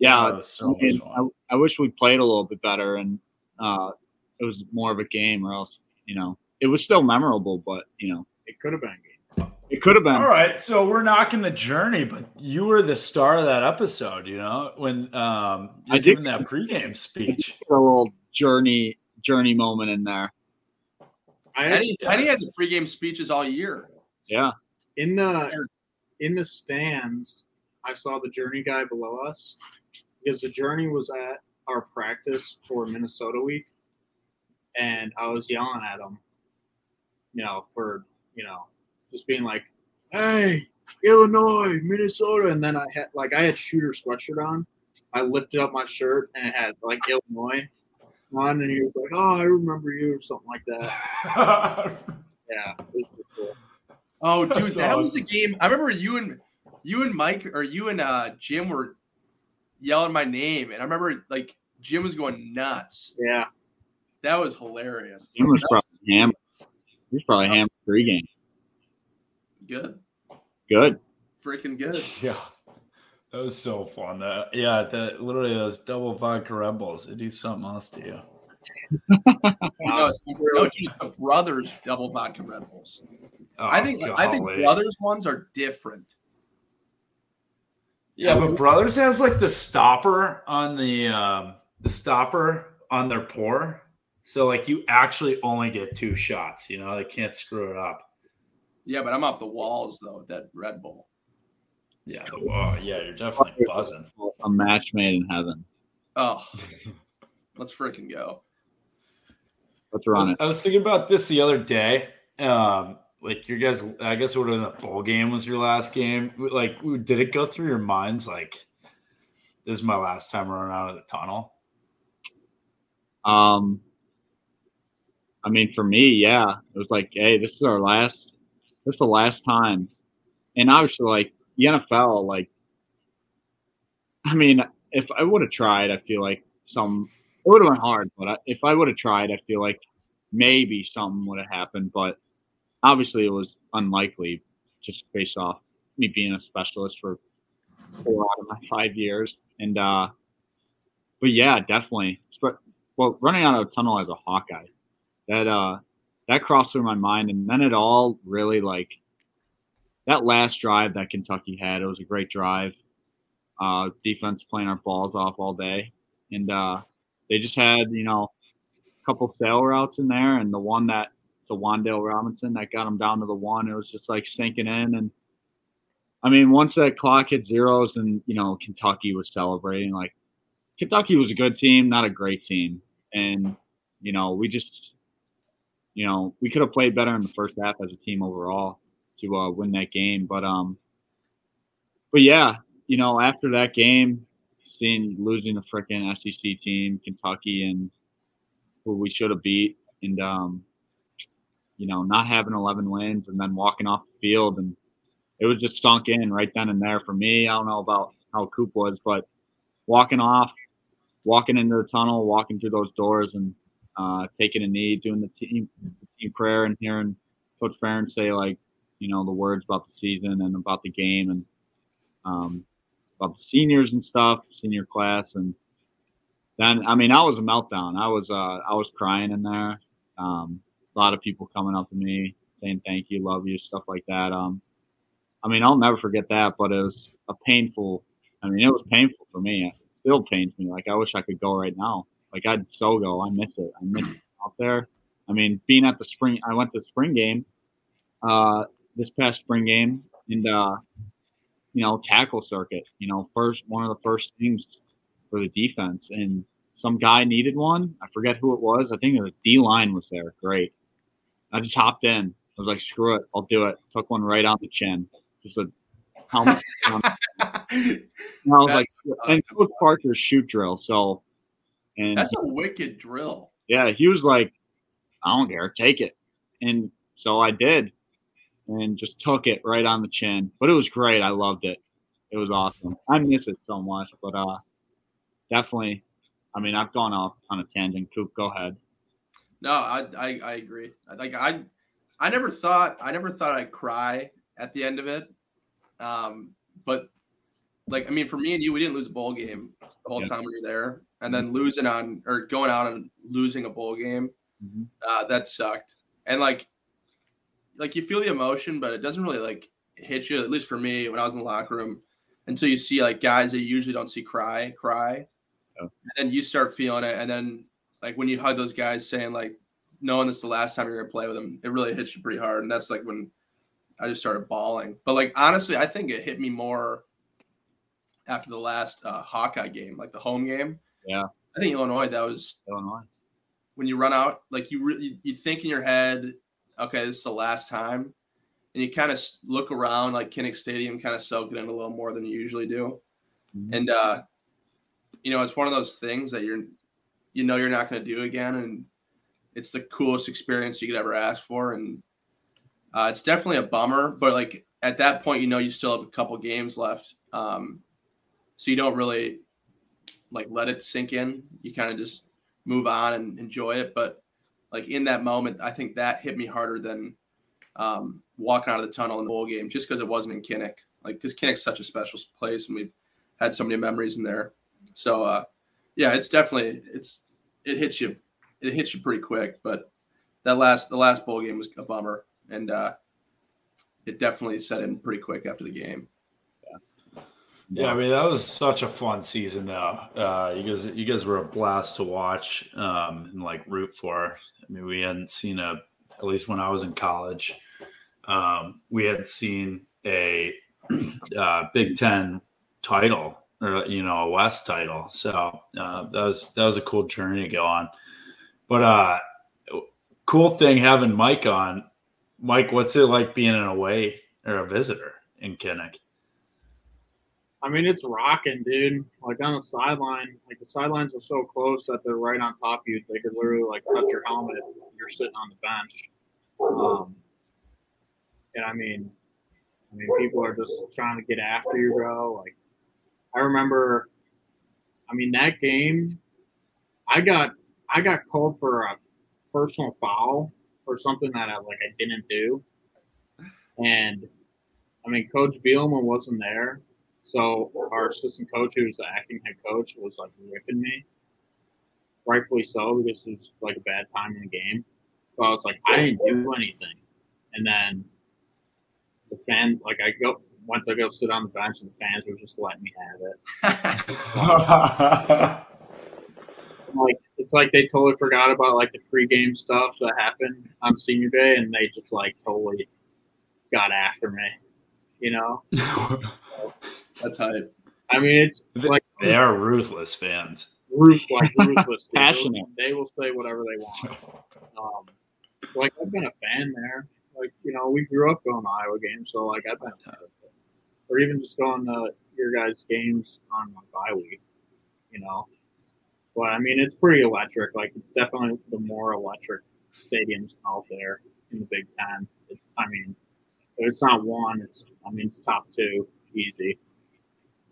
Yeah. that was so I, mean, much fun. I, I wish we played a little bit better and uh, it was more of a game, or else, you know, it was still memorable, but, you know, It could have been game. it could have been. All right, so we're knocking the journey, but you were the star of that episode. You know when um, I you're did- giving that pregame speech. A little journey journey moment in there. I Penny, actually, Penny has pregame speeches all year. Yeah. in the in the stands, I saw the journey guy below us because the journey was at our practice for Minnesota week, and I was yelling at him, you know, for you know, just being like, "Hey, Illinois, Minnesota," and then I had like I had shooter sweatshirt on. I lifted up my shirt and it had like Illinois on, and he was like, "Oh, I remember you," or something like that. Yeah, it was cool. Oh, dude, That's that was a game. I remember you and you and Mike or you and uh, Jim were yelling my name, and I remember like Jim was going nuts. Yeah, That was hilarious. He was probably hammered. He was probably hammered pregame. Good, Good. freaking good. yeah, that was so fun. That yeah, the literally those double vodka Red Bulls. It do something else to you. No, it's, no, dude, the brothers double vodka Red Bulls. Oh, I think I think brothers ones are different. Yeah, but Brothers has like the stopper on the um the stopper on their pour. So like you actually only get two shots, you know, they can't screw it up. Yeah, but I'm off the walls though with that Red Bull. Yeah, the, oh, yeah, you're definitely buzzing. A match made in heaven. Oh, let's freaking go. Let's run it. I was thinking about this the other day. Um, like your guys, I guess it would have been a bowl game was your last game. Like, did it go through your minds like this is my last time running out of the tunnel? Um, I mean, for me, yeah, it was like, hey, this is our last, this is the last time, and obviously, like the NFL, like, I mean, if I would have tried, I feel like some it would have been hard, but I, if I would have tried, I feel like maybe something would have happened, but obviously, it was unlikely, just based off me being a specialist for four out of my five years, and uh, but yeah, definitely. but well, running out of a tunnel as a Hawkeye, that uh, that crossed through my mind, and then it all really like that last drive that Kentucky had. It was a great drive. Uh, defense playing our balls off all day, and uh, they just had you know a couple sail routes in there, and the one that to Wan'Dale Robinson that got them down to the one. It was just like sinking in, and I mean, once that clock hit zeros, and you know Kentucky was celebrating like Kentucky was a good team, not a great team. And, you know, we just, you know, we could have played better in the first half as a team overall to uh, win that game. But, um, but yeah, you know, after that game, seeing losing the freaking SEC team, Kentucky, and who we should have beat, and, um, you know, not having 11 wins and then walking off the field. And it was just sunk in right then and there for me. I don't know about how Coop was, but walking off, walking into the tunnel, walking through those doors, and uh, taking a knee, doing the team the team prayer, and hearing Coach Ferentz say like, you know, the words about the season and about the game, and um, about the seniors and stuff, senior class, and then I mean, I was a meltdown. I was uh, I was crying in there. Um, a lot of people coming up to me saying thank you, love you, stuff like that. Um, I mean, I'll never forget that, but it was a painful. I mean, it was painful for me. It still pains me. Like I wish I could go right now. Like I'd so go. I miss it. I miss it out there. I mean, being at the spring. I went to the spring game. Uh, this past spring game, and uh, you know, tackle circuit. You know, first one of the first things for the defense, and some guy needed one. I forget who it was. I think the D line was there. Great. I just hopped in. I was like, screw it, I'll do it. Took one right on the chin. Just a helmet. and I was like, and Coach Parker's shoot drill. So, and That's a wicked drill. yeah, he was like, I don't care, take it. And so I did and just took it right on the chin. But it was great. I loved it. It was awesome. I miss it so much, but uh definitely I mean I've gone off on a tangent. Coop, go ahead. No, I, I I agree. Like I I never thought I never thought I'd cry at the end of it. Um, but like I mean, for me and you, we didn't lose a bowl game the whole Yeah. time we were there, and then losing on or going out and losing a bowl game, uh, that sucked. And like, like you feel the emotion, but it doesn't really like hit you. At least for me, when I was in the locker room, until you see like guys that you usually don't see cry, cry, Yeah. and then you start feeling it, and then like when you hug those guys, saying like, knowing this is the last time you're gonna play with them, it really hits you pretty hard, and that's like when I just started bawling. But like honestly, I think it hit me more after the last uh, Hawkeye game, like the home game. Yeah. I think Illinois. That was Illinois. when you run out, like you really you think in your head, okay, this is the last time, and you kind of look around like Kinnick Stadium, kind of soak it in a little more than you usually do, Mhm. and uh, you know it's one of those things that you're, you know, you're not going to do again, and it's the coolest experience you could ever ask for, and uh, it's definitely a bummer, but like at that point, you know, you still have a couple games left, um, so you don't really like let it sink in. You kind of just move on and enjoy it. But like in that moment, I think that hit me harder than um, walking out of the tunnel in the bowl game, just because it wasn't in Kinnick. Like because Kinnick's such a special place, and we've had so many memories in there. So uh, yeah, it's definitely it's it hits you it hits you pretty quick. But that last the last bowl game was a bummer, and uh, it definitely set in pretty quick after the game. Yeah, I mean that was such a fun season though. Uh, you guys, you guys were a blast to watch um, and like root for. I mean, we hadn't seen a at least when I was in college, um, we hadn't seen a uh, Big Ten title or you know a West title. So uh, that was that was a cool journey to go on. But uh, cool thing having Mike on. Mike, what's it like being an away or a visitor in Kinnick? I mean, it's rocking, dude. Like on the sideline, like the sidelines are so close that they're right on top of you. They could literally like touch your helmet. if You're sitting on the bench. Um, and I mean, I mean, people are just trying to get after you, bro. Like, I remember, I mean, that game, I got, I got called for a personal foul for something that I like I didn't do, and I mean, Coach Bielema wasn't there. So our assistant coach, who was the acting head coach, was like ripping me, rightfully so, because it was like a bad time in the game. So I was like, I didn't do anything, and then the fan, like I go went to go sit on the bench, and the fans were just letting me have it. Like it's like they totally forgot about like the pregame stuff that happened on senior day, and they just like totally got after me. You know, That's hype. I mean, it's like they are ruthless fans. roof like ruthless. Passionate. They will say whatever they want. Um, like I've been a fan there. Like you know, we grew up going to Iowa games, so like I've been, a fan or even just going to your guys' games on my bye week. You know, but I mean, it's pretty electric. Like it's definitely the more electric stadiums out there in the Big Ten. It's, I mean, it's not one. It's I mean, it's top two, easy.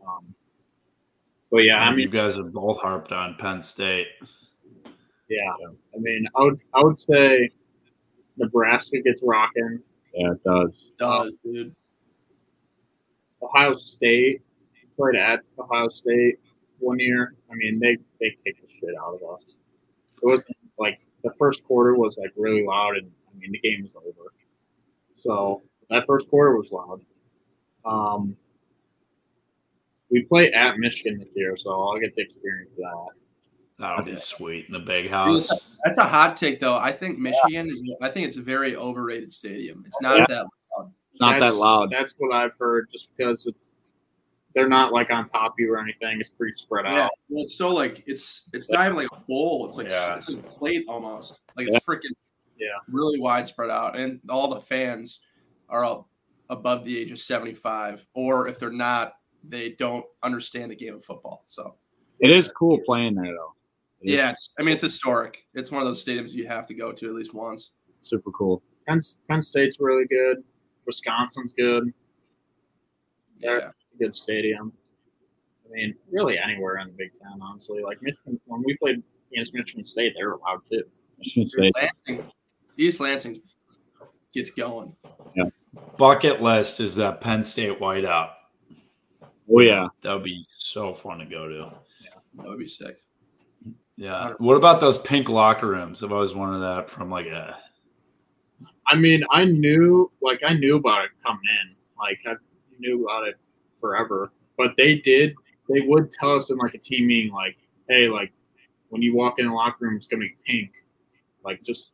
Um, but yeah, I mean, you guys are both harped on Penn State. Yeah, I mean, I would I would say Nebraska gets rocking. Yeah, it does. Does dude. Ohio State played at Ohio State one year. I mean, they they kicked the shit out of us. It was like the first quarter was like really loud, and I mean the game was over. So that first quarter was loud. Um, we play at Michigan this year, so I'll get to experience that. That'll be sweet in the big house. That's a hot take, though. I think Michigan is. I think it's a very overrated stadium. It's not Yeah. that loud. It's not that That's- loud. That's what I've heard, just because it, they're not like on top of you or anything. It's pretty spread out. Yeah, out. well, it's so like it's it's not even like a bowl. It's like Yeah. it's a plate almost. Like it's freaking Yeah. really widespread out, and all the fans are up above the age of seventy five, or if they're not, they don't understand the game of football. So It is cool playing there though. It is yeah, it's, I mean it's historic. It's one of those stadiums you have to go to at least once. super cool. Penn, Penn State's really good. Wisconsin's good. Yeah, a good stadium. I mean, really anywhere in the Big Ten, honestly. Like Michigan, when we played against Michigan State, they were loud too. Michigan State. Lansing, East Lansing gets going. Yeah. Bucket list is that Penn State whiteout. Oh yeah. That would be so fun to go to. Yeah, That would be sick. Yeah. What about those pink locker rooms? I've always wanted that from like a. I mean, I knew, like, I knew about it coming in. Like, I knew about it forever. But they did, they would tell us in like a team meeting, like, hey, like, when you walk in the locker room, it's gonna be pink. Like, just,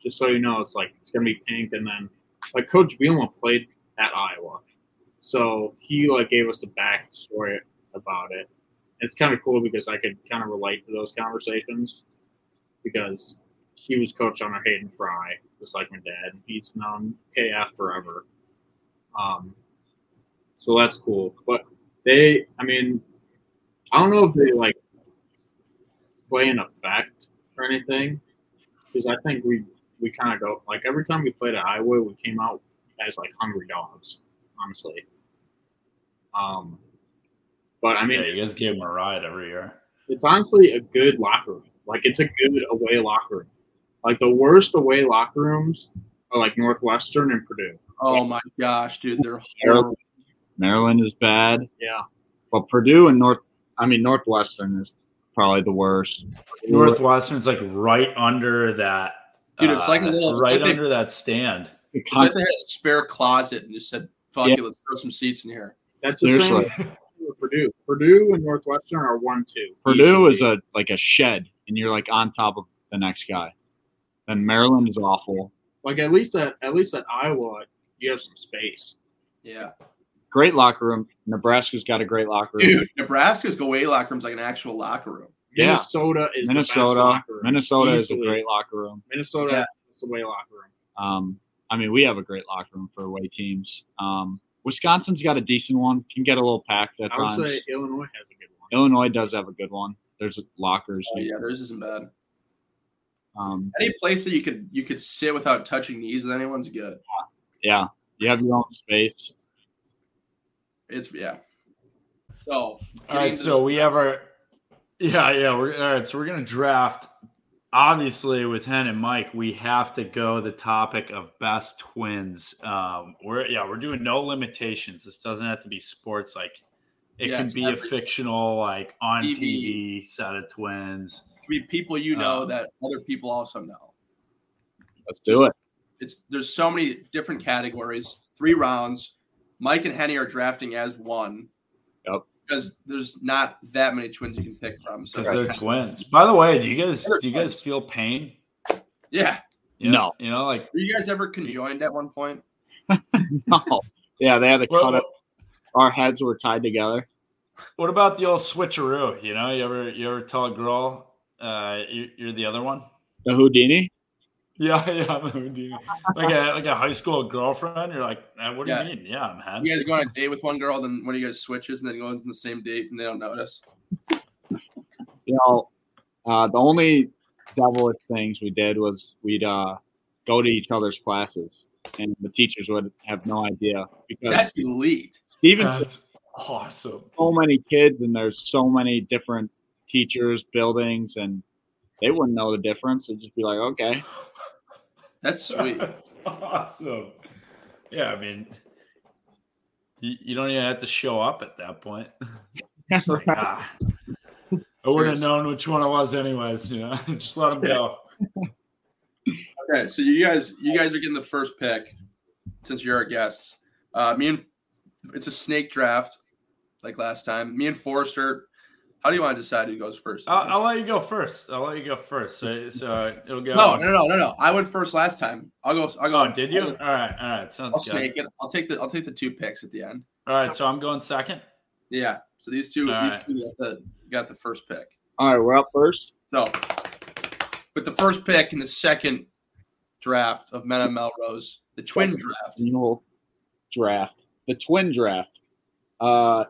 just so you know, it's like it's gonna be pink. And then, like, Coach Bielema played at Iowa, so he like gave us the backstory about it. It's kind of cool because I could kind of relate to those conversations because he was coach under Hayden Fry, just like my dad. He's known KF forever. Um, so that's cool. But they, I mean, I don't know if they like play an effect or anything because I think we we kind of go like every time we played at Iowa, we came out as like hungry dogs, honestly. Um, but I mean, Yeah, you guys give them a ride every year. it's honestly a good locker room. Like it's a good away locker room. Like the worst away locker rooms are like Northwestern and Purdue. Oh my gosh, dude, they're horrible. Maryland is bad, Yeah. but Purdue and North. I mean Northwestern is probably the worst. Northwestern's like right under that. Dude, it's like a uh, little- right like they- under that stand. It It's like they had a spare closet and just said, "Fuck Yeah. it, let's throw some seats in here." That's the Seriously. same with Purdue. Purdue and Northwestern are one two. Purdue is a like a shed, and you're like on top of the next guy. And Maryland is awful. like at least at at least at Iowa you have some space. Yeah, Great locker room. Nebraska's got a great locker room. dude, Nebraska's away locker room's like an actual locker room. Yeah. Minnesota is the best Minnesota. locker room. Minnesota is a great locker room. Minnesota Yeah. is the away locker room. Um, I mean, we have a great locker room for away teams. Um, Wisconsin's got a decent one. Can get a little packed at I would times. say Illinois has a good one. Illinois does have a good one. There's lockers. Oh, yeah, theirs isn't bad. Um, Any place that you could you could sit without touching knees with anyone's good. yeah, you have your own space. It's yeah. So All right, so we have our yeah, yeah. We're all right. So we're gonna draft. Obviously, with Hen and Mike, we have to go the topic of best twins. Um, we're yeah, we're doing no limitations. This doesn't have to be sports. Like it Yeah, can be a fictional, like on TV. TV set of twins. this, be people you know Um, that other people also know. Let's do it. It's there's so many different categories. Three rounds. Mike and Henny are drafting as one. Yep. Because there's not that many twins you can pick from. So because they're twins. By the way, do you guys do you guys feel pain? yeah. You No. you know, like Were you guys ever conjoined at one point? No. Yeah, they had to cut what, it. Our heads were tied together. what about the old switcheroo? You know, you ever you ever tell a girl uh, you, you're the other one? The Houdini. Yeah, yeah, the Houdini. like a like a high school girlfriend. You're like, "Eh, what do Yeah. you mean? Yeah, man. You guys go on a date with one girl, then one of you guys switches, and then goes on the same date, and they don't notice. You know, uh, the only devilish things we did was we'd uh, go to each other's classes, and the teachers would have no idea because That's elite. even That's awesome. so many kids and there's so many different teachers, buildings, and they wouldn't know the difference. They'd just be like, okay, That's sweet. That's awesome. Yeah, I mean, you, you don't even have to show up at that point. It's like, ah. I wouldn't have known which one it was, anyways. You know, just let them go. Okay, so you guys, you guys are getting the first pick since you're our guests. Uh, me and it's a snake draft, like last time. Me and Forrester. How do you want to decide who goes first? I'll, I'll let you go first. I'll let you go first. So, so it'll go. no, no, no, no, no. I went first last time. I'll go. I'll go. Oh, did you? All right, all right. Sounds I'll good. snake it. I'll take the. I'll take the two picks at the end. All right, so I'm going second. Yeah. So these two, All these right. two got the got the first pick. All right, we're up first. So, with the first pick in the second draft of Men on Melrose, the twin Second. draft. Annual draft, the twin draft. Uh,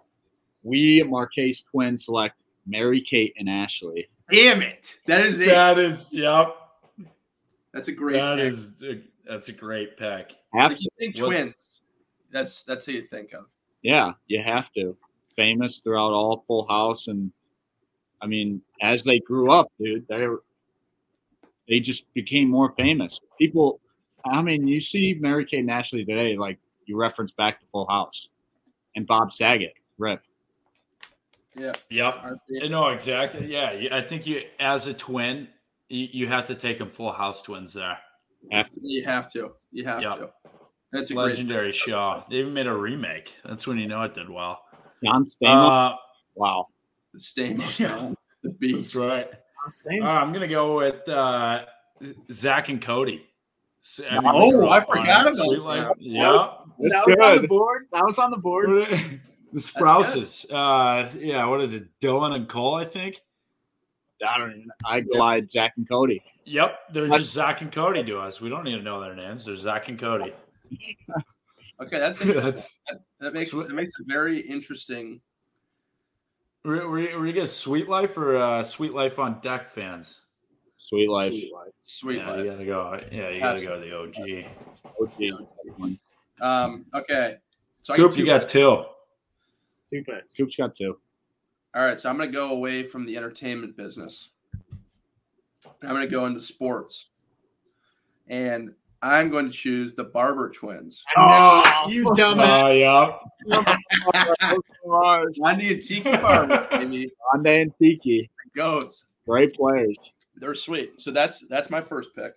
we Marchese twin select Mary Kate and Ashley. Damn it! That is it. That is, yep. That's a great. That pick. is, that's a great pick. Have you think What's- twins. That's that's who you think of. yeah, you have to. Famous throughout all Full House, and I mean, as they grew up, dude, they they just became more famous. People, I mean, you see Mary Kate and Ashley today, like you reference back to Full House, and Bob Saget, rip. Yeah. Yep. aren't? No, exactly. Yeah, I think you, as a twin, you, you have to take them full house twins there. Have. You have to. You have Yep. to. That's a great. Legendary show. They even made a remake. That's when you know it did well. John Stamos. Uh, wow. The Stamos, Yeah. man. The that's beast. right. Uh, I'm gonna go with uh, Zach and Cody. S- I Oh, they grew I forgot it. about Sweet that. Life- Yeah. That was on the board. That was on the board. the Sprouses. Uh, yeah. What is it? Dylan and Cole, I think. I don't even. I glide Zach and Cody. Yep, they're That's- just Zach and Cody to us. We don't need to know their names. They're Zach and Cody. Okay, that's interesting. That's- that, that makes Sweet- that makes it very interesting. Were, were, were you guys Sweet Life or uh, Sweet Life on Deck fans? Sweet life. Sweet Life. yeah, life. you gotta go. Yeah, you gotta go to the OG. OG. Um. Okay. So I Coop, you got picks. two. Two picks. Coop's got two. All right. So I'm gonna go away from the entertainment business. I'm gonna go into sports, and I'm going to choose the Barber twins. Oh, oh. you dumbass. Ah, oh yeah. Rondé and Tiki Barber, baby. Rondé and Tiki. Goats. Great players. They're sweet. So that's that's my first pick.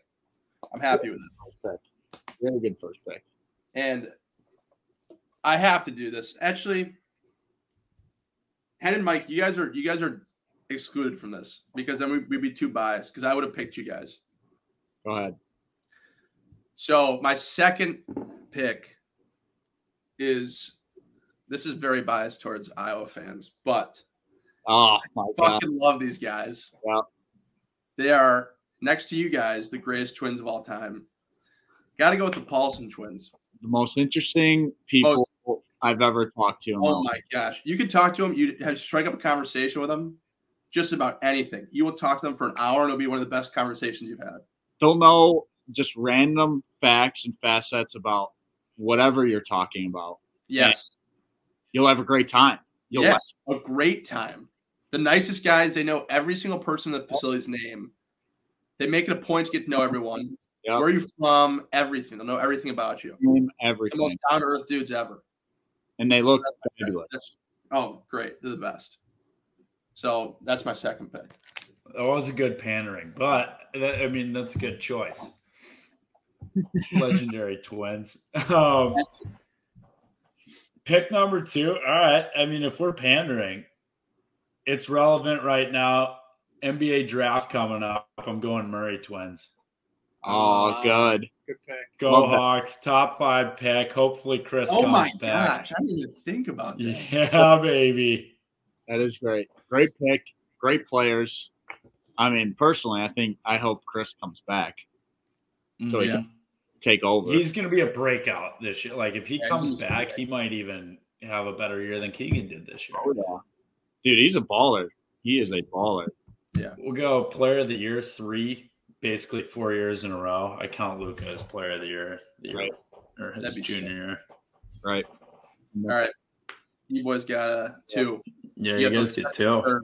I'm happy with it. First pick. Very good first pick. and I have to do this. Actually, Hen and Mike, you guys are you guys are excluded from this because then we, we'd be too biased. Because I would have picked you guys. Go ahead. So my second pick is this is very biased towards Iowa fans, but Oh my god. fucking love these guys. Yeah. They are next to you guys, the greatest twins of all time. Got to go with the Paulson twins. The most interesting people I've ever talked to. in Oh my gosh. You could talk to them, you have strike up a conversation with them, just about anything. You will talk to them for an hour and it'll be one of the best conversations you've had. They'll know just random facts and facets about whatever you're talking about. Yes. You'll have a great time. You'll yes. A great time. The nicest guys, they know every single person in the facility's name. They make it a point to get to know everyone. Yep. Where are you from? Everything. They'll know everything about you. name The most down to earth dudes ever. And they look That's my pick. fabulous. That's- oh, great. They're the best. So that's my second pick. That was a good pandering, but that, I mean that's a good choice. Legendary twins. Um, pick number two. All right. I mean, if we're pandering, it's relevant right now. NBA draft coming up. I'm going Murray twins. Oh, good. Good pick. Go Love that. Hawks. Top five pick. Hopefully Kris Oh comes my back. gosh. I didn't even think about that. Yeah, baby. That is great. Great pick. Great players. I mean, personally, I think I hope Kris comes back, So, he mm, can take over. He's going to be a breakout this year. Like if he Yeah, comes back, he might even have a better year than Keegan did this year. Oh, yeah. Dude, he's a baller. He is a baller. Yeah. We'll go player of the year three, basically four years in a row. I count Luka as player of the year, the year Right. or his That'd junior sick. year. Right. Mm-hmm. All right. You boys got a two. Yeah, You you guys the get second two. or-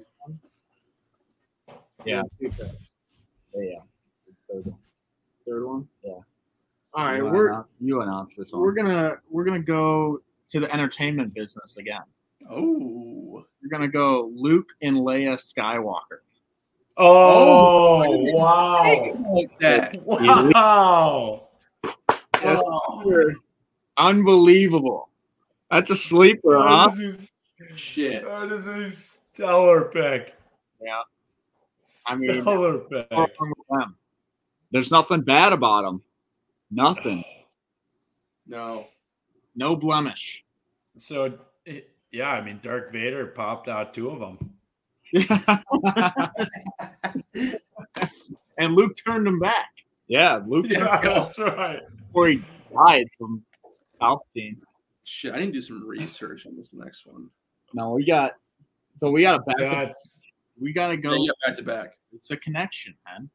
Yeah. Two. Yeah. Third one. Third one? Yeah. All right, you we're announce, you announce this one. we're gonna we're gonna go to the entertainment business again. Oh. We're gonna go Luke and Leia Skywalker. Oh, Oh, wow. Like that. Wow. Oh, Unbelievable. That's a sleeper, huh? That is shit. that is a stellar pick. Yeah. I mean- stellar pick. What's wrong with them? There's nothing bad about him. Nothing. No. No blemish. So, yeah, I mean, Darth Vader popped out two of them. and Luke turned him back. yeah, Luke Yeah. That's right. before he died from Palpatine. Shit, I need to do some research on this next one. No, we got so we got a back. That's We gotta go. Go yeah, back to back. It's a connection, man.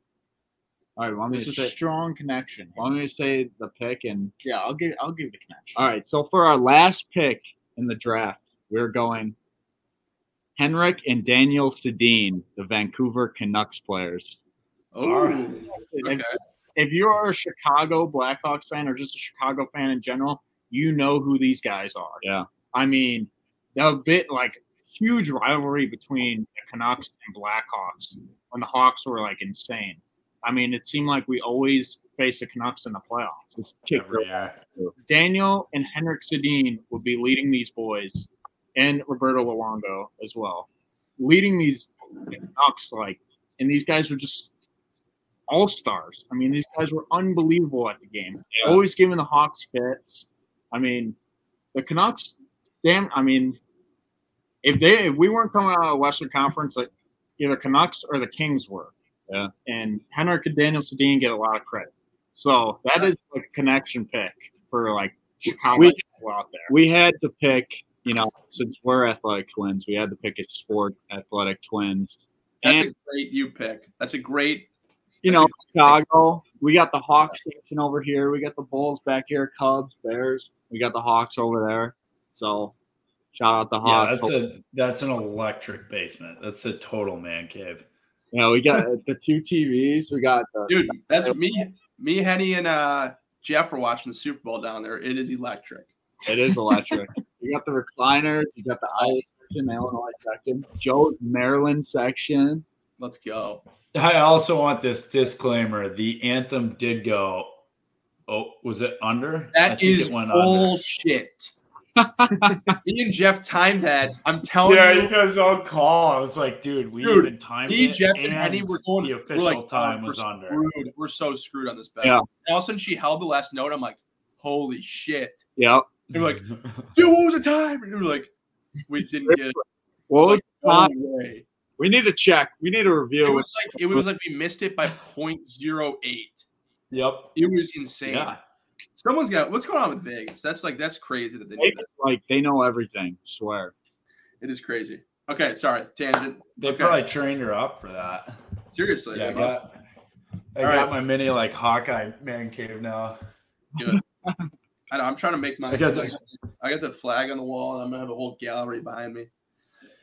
All right, want me It's to a say strong connection. want me to say the pick and Yeah, I'll give I'll give the connection. all right. So for our last pick in the draft, we're going Henrik and Daniel Sedin, the Vancouver Canucks players. Oh, okay. If you're a Chicago Blackhawks fan or just a Chicago fan in general, you know who these guys are. Yeah. I mean, a bit like huge rivalry between the Canucks and Blackhawks when the Hawks were like insane. I mean, it seemed like we always faced the Canucks in the playoffs. Kick. Daniel and Henrik Sedin would be leading these boys, and Roberto Luongo as well, leading these Canucks like, and these guys were just all stars. I mean, these guys were unbelievable at the game. Yeah. Always giving the Hawks fits. I mean, the Canucks. Damn, I mean, if they if we weren't coming out of the Western Conference, like either Canucks or the Kings were. Yeah. And Henrik and Daniel Sedin get a lot of credit. So that is a connection pick for like Chicago We- people out there. We had to pick, you know, since we're athletic twins, we had to pick a sport athletic twins. That's And a great you pick. That's a great. you know, great pick. Chicago. We got the Hawks section over here. We got the Bulls back here, Cubs, Bears. We got the Hawks over there. So shout out the Yeah, Hawks. that's a that's an electric basement. That's a total man cave. you know, we got the two TVs. We got the Dude, that's me. Me, Henny, and uh, Jeff were watching the Super Bowl down there. It is electric. it is electric. you got the recliners. You got the Iowa section, the Illinois section, Joe's Maryland section. Let's go. I also want this disclaimer. The anthem did go. Oh, was it under? That is That think is it bullshit. Me and Jeff timed that. I'm telling Yeah, you. you guys all call. I was like, dude, we Dude, even timed Me, it, Jeff, and Henny were going. the official like, time oh, was we're under. Screwed. We're so screwed on this bet. Yeah. And all of a sudden, she held the last note. I'm like, holy shit. Yep. They were like, dude, what was the time? And we were like, we didn't get it. What was the No time? way. We need to check. We need to It review. was like it was like we missed it by 0.08. yep. It was insane. Yeah. Someone's got what's going on with Vegas? That's like that's crazy that they They- do that. like they know everything. Swear. It is crazy. Okay, sorry, tangent. They Okay. probably trained her up for that. Seriously, Yeah, I I got, I got right. my mini like Hawkeye man cave now. I know, I'm trying to make my. I got the- I got the flag on the wall, and I'm gonna have a whole gallery behind me.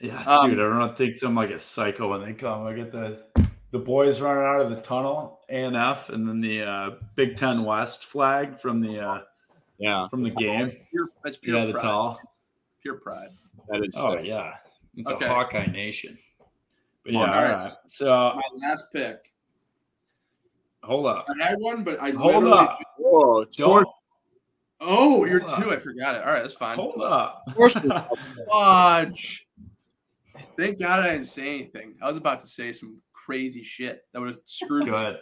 Yeah, Um, dude, everyone thinks I'm like a psycho when they come. I get the the boys running out of the tunnel, A and F, and then the uh, Big Ten West flag from the uh, Yeah, from the game. Pure, that's pure Yeah, the pride. tall. Pure pride. that is. Oh sick. yeah, it's Okay. a Hawkeye nation. But yeah, All all right. right. So My last pick. hold up, I had one, but I hold up, Whoa, don't sports, Oh, you're Hold two. up. I forgot it. All right, that's fine. hold up. sports Fudge. Thank God I didn't say anything. I was about to say some crazy shit that would have screwed me. Good,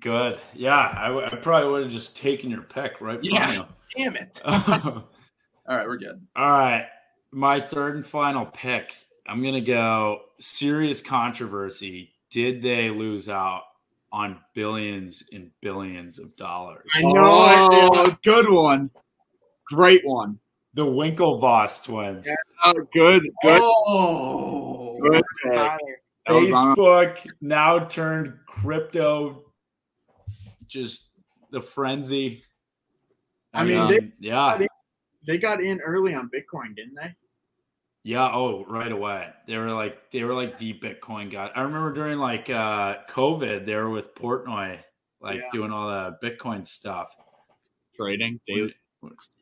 good. Yeah, I, w- I probably would have just taken your pick right from Yeah. you. Damn it. All All right, we're good. right, my third and final pick. I'm gonna go serious controversy. Did they lose out on billions and billions of dollars? I know Oh, good one. Great one. The Winklevoss twins. Oh, good, good, Oh. good. pick. Tyler. That was on- Facebook now turned crypto, just the frenzy. I mean, they- Um, yeah, They got in early on Bitcoin, didn't they? Yeah. Oh, right away. They were like they were like the Bitcoin guys. I remember during like uh COVID, they were with Portnoy, like Yeah. doing all the Bitcoin stuff. trading daily.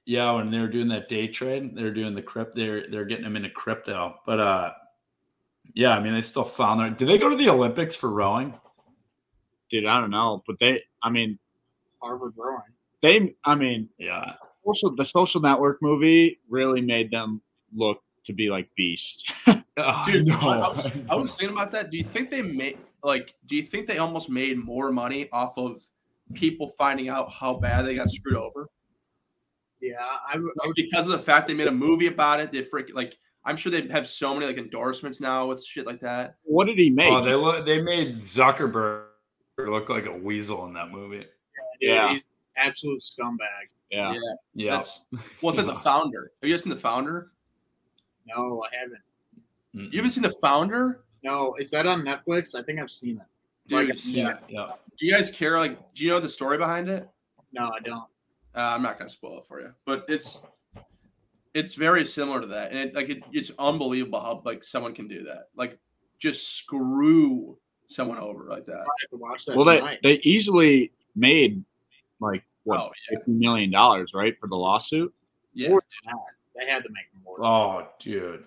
Yeah, when they were doing that day trade, they were doing the crypt. They're they're getting them into crypto. But uh, yeah, I mean they still found their. Did they go to the Olympics for rowing? Dude, I don't know, but they. I mean, Harvard rowing. they. I mean, Yeah, social the Social Network movie really made them look to be like Beast. Oh, Dude, no. I, I was, I was thinking about that. Do you think they made like? Do you think they almost made more money off of people finding out how bad they got screwed over? Yeah, I, I Like, would. because of the fact they made a movie about it, they freak like. I'm sure they have so many like endorsements now with shit like that. what did he oh, make? Oh, they look. They made Zuckerberg look like a weasel in that movie. Yeah. he's absolute scumbag. yeah. Yeah, That's what's it? The founder. Have you guys seen the founder? No, I haven't. Mm-mm. You haven't seen the founder, No, is that on Netflix? I think I've seen it. dude. I've seen yeah. it. Yeah. Do you guys care? Like, do you know the story behind it? No, I don't. Uh, I'm not gonna spoil it for you, but it's it's very similar to that, and it, like it, it's unbelievable how like someone can do that, like just screw someone over like that. I have to watch that Well, they tonight. they easily made like what Oh yeah, fifty million dollars, right, for the lawsuit. yeah, More than that. They had to make more. Oh, dude.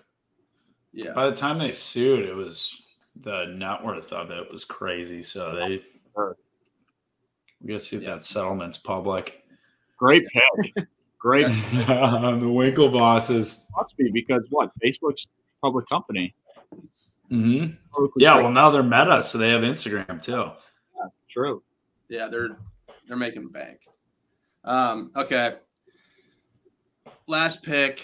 yeah. By the time they sued, it was the net worth of it was crazy. So they Sure. we gotta see if Yeah. that settlement's public. Great pick, great the Winkle bosses. must be because what Facebook's a public company. hmm Yeah, well now they're Meta, so they have Instagram too. true. yeah, they're they're making bank. Um, okay. Last pick.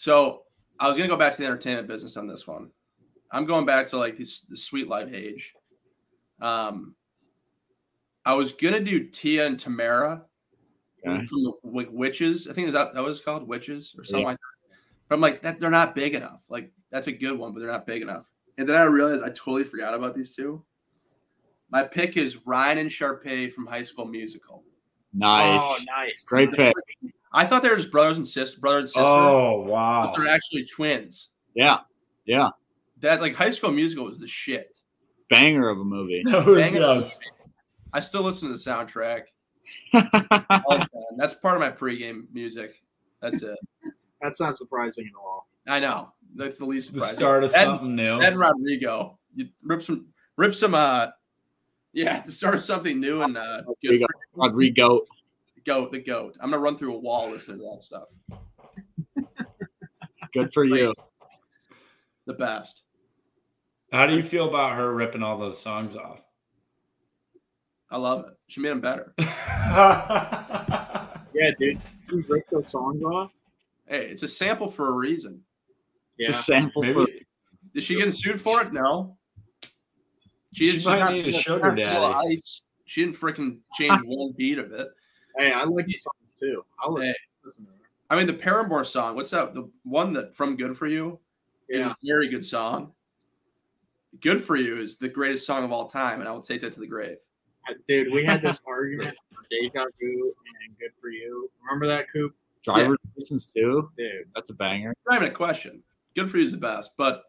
So I was gonna go back to the entertainment business on this one. I'm going back to like this the sweet life age. Um, I was gonna do Tia and Tamera Okay. from the like witches. I think that that was called witches or something Yeah. like that. But I'm like that they're not big enough. Like that's a good one, but they're not big enough. And then I realized I totally forgot about these two. My pick is Ryan and Sharpay from High School Musical. Nice, Oh, nice. great pick. I thought they were just brothers and sisters, brother and sister, Oh but wow. they're actually twins. Yeah, yeah, That like High School Musical was the shit. banger of a movie. That was- Bang it. yes. I still listen to the soundtrack all the. That's part of my pregame music. That's it. That's not surprising at all. I know. That's the least The start of Ed- something new. Ed Rodrigo. You rip some rip some uh yeah, to start something new and uh good Rodrigo. Rodrigo. for goat, the goat. I'm gonna run through a wall listening to that stuff. Good for you. The best. How do you feel about her ripping all those songs off? I love it. She made them better. Yeah, dude. You rip those songs off? Hey, it's a sample for a reason. It's Yeah. a sample for Maybe Did she get sued for it? No. She she's might not- need a sugar daddy. Ice. She didn't freaking change one beat of it. Hey, I like these songs too. I'll listen, Hey. listen to them. I mean, the Paramore song. What's that? The one that from Good for You is Yeah. a very good song. Good for You is the greatest song of all time, and I will take that to the grave. Dude, we had this argument on Deja Vu and Good For You. Remember that, Coop? driver's license too. Dude. That's a banger. Not even a question. Good for You is the best, but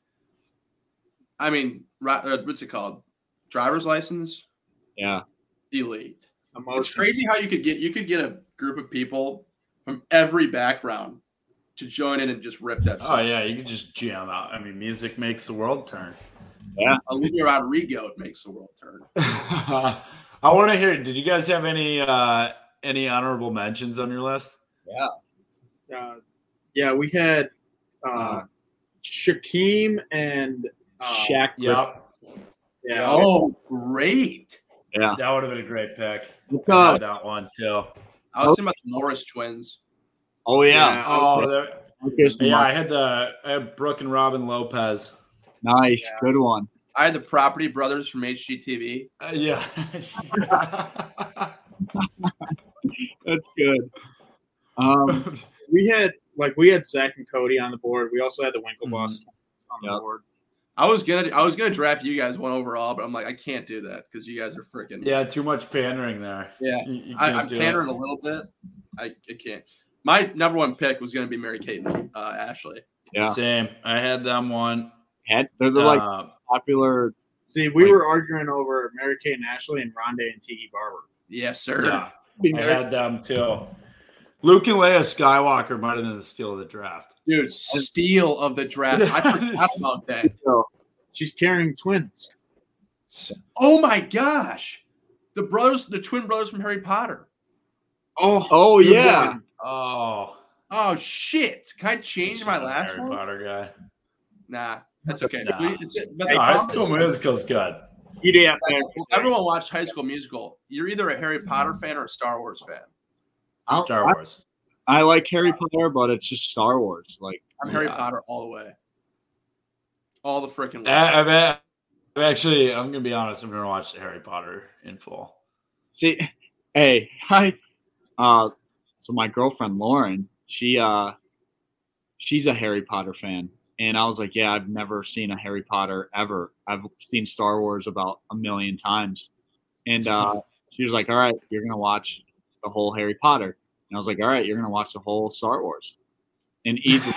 I mean, ri- uh, what's it called? Driver's license, Yeah, elite. Emotion. It's crazy how you could get you could get a group of people from every background to join in and just rip that Oh yeah, you could just jam out. I mean, music makes the world turn. Yeah, Olivia Rodrigo makes the world turn. I want to hear. Did you guys have any uh any honorable mentions on your list? Yeah, uh, yeah, we had uh, Shaquem and uh, Shaq. Yep, Yeah. Oh, great! Yeah, that would have been a great pick. Because had that one too. I was thinking about the Morris twins. oh yeah, Yeah. Oh, there, Lucas yeah. I had the I had Brook and Robin Lopez. nice, Yeah. good one. I had the Property Brothers from HGTV. Uh, yeah. That's good. Um, we had like we had Zach and Cody on the board. We also had the Winklevoss on the Yep. board. I was gonna I was gonna draft you guys one overall, but I'm like I can't do that because you guys are freaking yeah, too much pandering there. Yeah. You- you I, I'm do it. pandering a little bit. I, I can't. My number one pick was gonna be Mary Kate and uh, Ashley. Yeah. Same. I had them one. had they're the like Uh, popular. See, we Like- were arguing over Mary Kate and Ashley and Rondé and Tiki Barber. Yes, sir. yeah. I had them too. Luke and Leia Skywalker might have been the steal of the draft. Dude, steal of the draft. I forgot about that. So, She's carrying twins. Oh my gosh. The brothers, the twin brothers from Harry Potter. Oh, oh yeah. one. Oh, Oh shit. Can I change my last Harry one? Potter guy. Nah, that's okay. Nah. We- it's- but No, the High School Musical's good. You'd have. Everyone watched High School Musical. You're either a Harry Potter fan or a Star Wars fan. I'll- Star Wars. I like Harry Potter, but it's just Star Wars. Like, I'm Harry Potter all the way. All the freaking. I, I've, a- I've actually, I'm gonna be honest. I've never watched Harry Potter in full. see, hey, hi. Uh, so my girlfriend Lauren, she uh, she's a Harry Potter fan, and I was like, yeah, I've never seen a Harry Potter ever. I've seen Star Wars about a million times, and uh, she was like, all right, you're gonna watch the whole Harry Potter, and I was like, all right, you're gonna watch the whole Star Wars, and easy.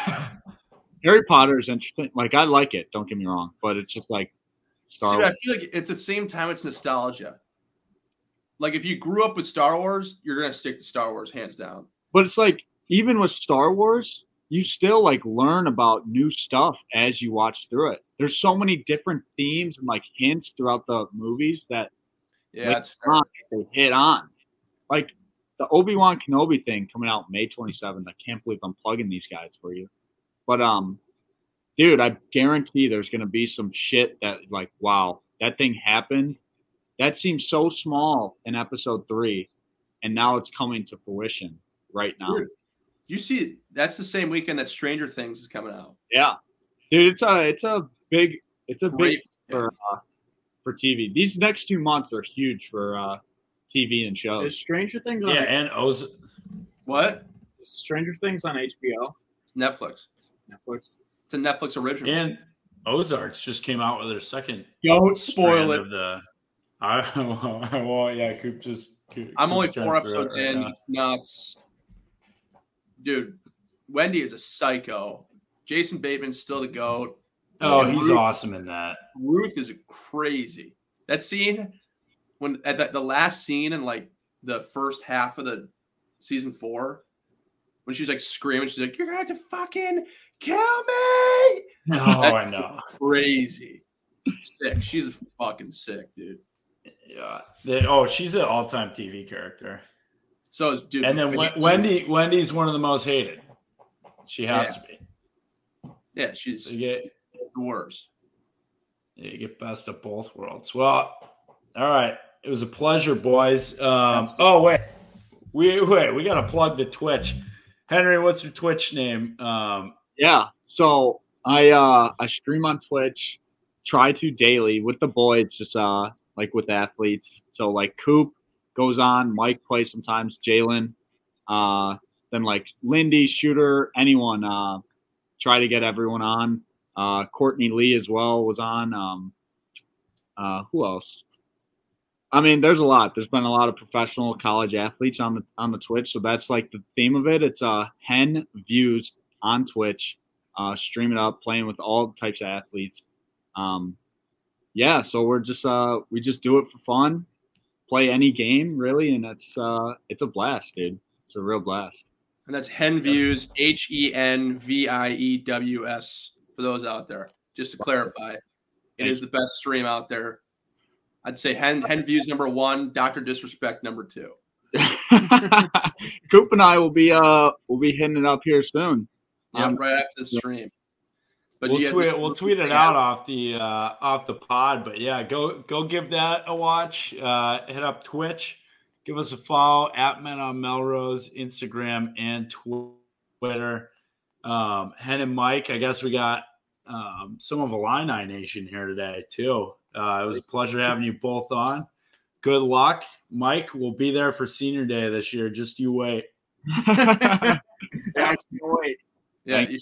Harry Potter is interesting. Like I like it. Don't get me wrong, but it's just like Star See, Wars. I feel like it's the same time it's nostalgia. Like if you grew up with Star Wars, you're gonna stick to Star Wars hands down. But it's like even with Star Wars, you still like learn about new stuff as you watch through it. There's so many different themes and like hints throughout the movies that Yeah, like, on, they hit on. Like the Obi Wan Kenobi thing coming out May 27th. I can't believe I'm plugging these guys for you. But um, dude, I guarantee there's gonna be some shit that like, wow, that thing happened. That seems so small in episode three, and now it's coming to fruition right now. Dude, You see, that's the same weekend that Stranger Things is coming out. Yeah, dude, it's a it's a big it's a big Great. for uh, for TV. These next two months are huge for uh, TV and Is shows. Stranger Things on Yeah, and Oz. What? is Stranger Things on HBO? Netflix. Netflix. It's a Netflix original. And Ozarks just came out with their second. Don't spoil it. Of the, I, I won't. Yeah, Coop just. Coop- I'm only four to throw it episodes right in. now. It's nuts. Dude, Wendy is a psycho. Jason Bateman's still the GOAT. Oh, he's Ruth- awesome in that. Ruth is crazy. That scene when at the, the last scene in like the first half of the season four, when she's like screaming, she's like, "You're gonna have to fucking kill me!" No, I know. Crazy, sick. She's a fucking sick, dude. Yeah. They, oh, she's an all-time TV character. So, dude, And then Wen- Wendy, Wendy's one of the most hated. She has Yeah. to be. yeah, she's So you get the worst. you get best of both worlds. Well, all right. It was a pleasure, boys. Um, oh wait, we wait. We got to plug the Twitch. Henry, what's your Twitch name? Um, Yeah, so I uh I stream on Twitch, try to daily with the boys, just uh like with athletes. So like Coop goes on, Mike plays sometimes, Jalen, uh then like Lindy, Shooter, anyone. Uh, try to get everyone on. Uh, Courtney Lee as well was on. Um, uh, who else? I mean, there's a lot. There's been a lot of professional college athletes on the on the Twitch, so that's like the theme of it. It's uh hen views on Twitch, uh, stream it up, playing with all types of athletes. Um, yeah, so we're just uh we just do it for fun, play any game really, and it's uh it's a blast, dude. It's a real blast. And that's Hen Views, H E N V I E W S, for those out there. Just to clarify, it is the best stream out there. I'd say Hen, Hen Views number one, Dr. Disrespect number two. Coop and I will be uh will be hitting it up here soon. Yeah, Um, right after the stream. But we'll tweet just- we'll tweet it out off the uh, off the pod. But yeah, go go give that a watch. Uh, hit up Twitch. Give us a follow at Men on Melrose, Instagram and Twitter. Um, Hen and Mike, I guess we got um, some of Illini Nation here today too. Uh, it was a pleasure having you both on. Good luck, Mike. We'll be there for Senior Day this year. Just you wait. Yeah, I can't wait. Yeah, you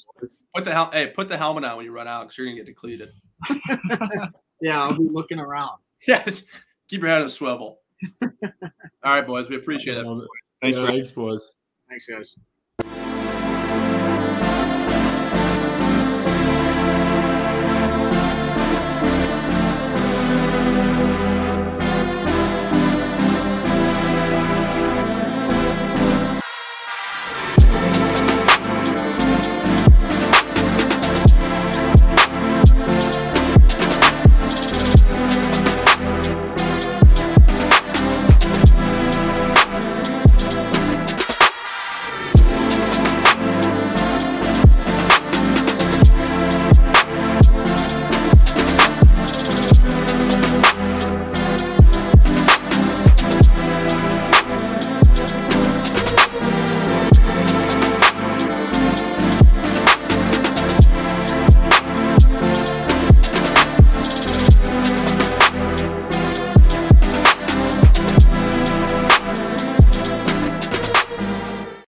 put the hel- hey, put the helmet on when you run out because you're gonna get depleted. Yeah, I'll be looking around. Yes, keep your head on a swivel. All right, boys, we appreciate it. Thanks Yeah, for thanks, boys. Thanks, guys.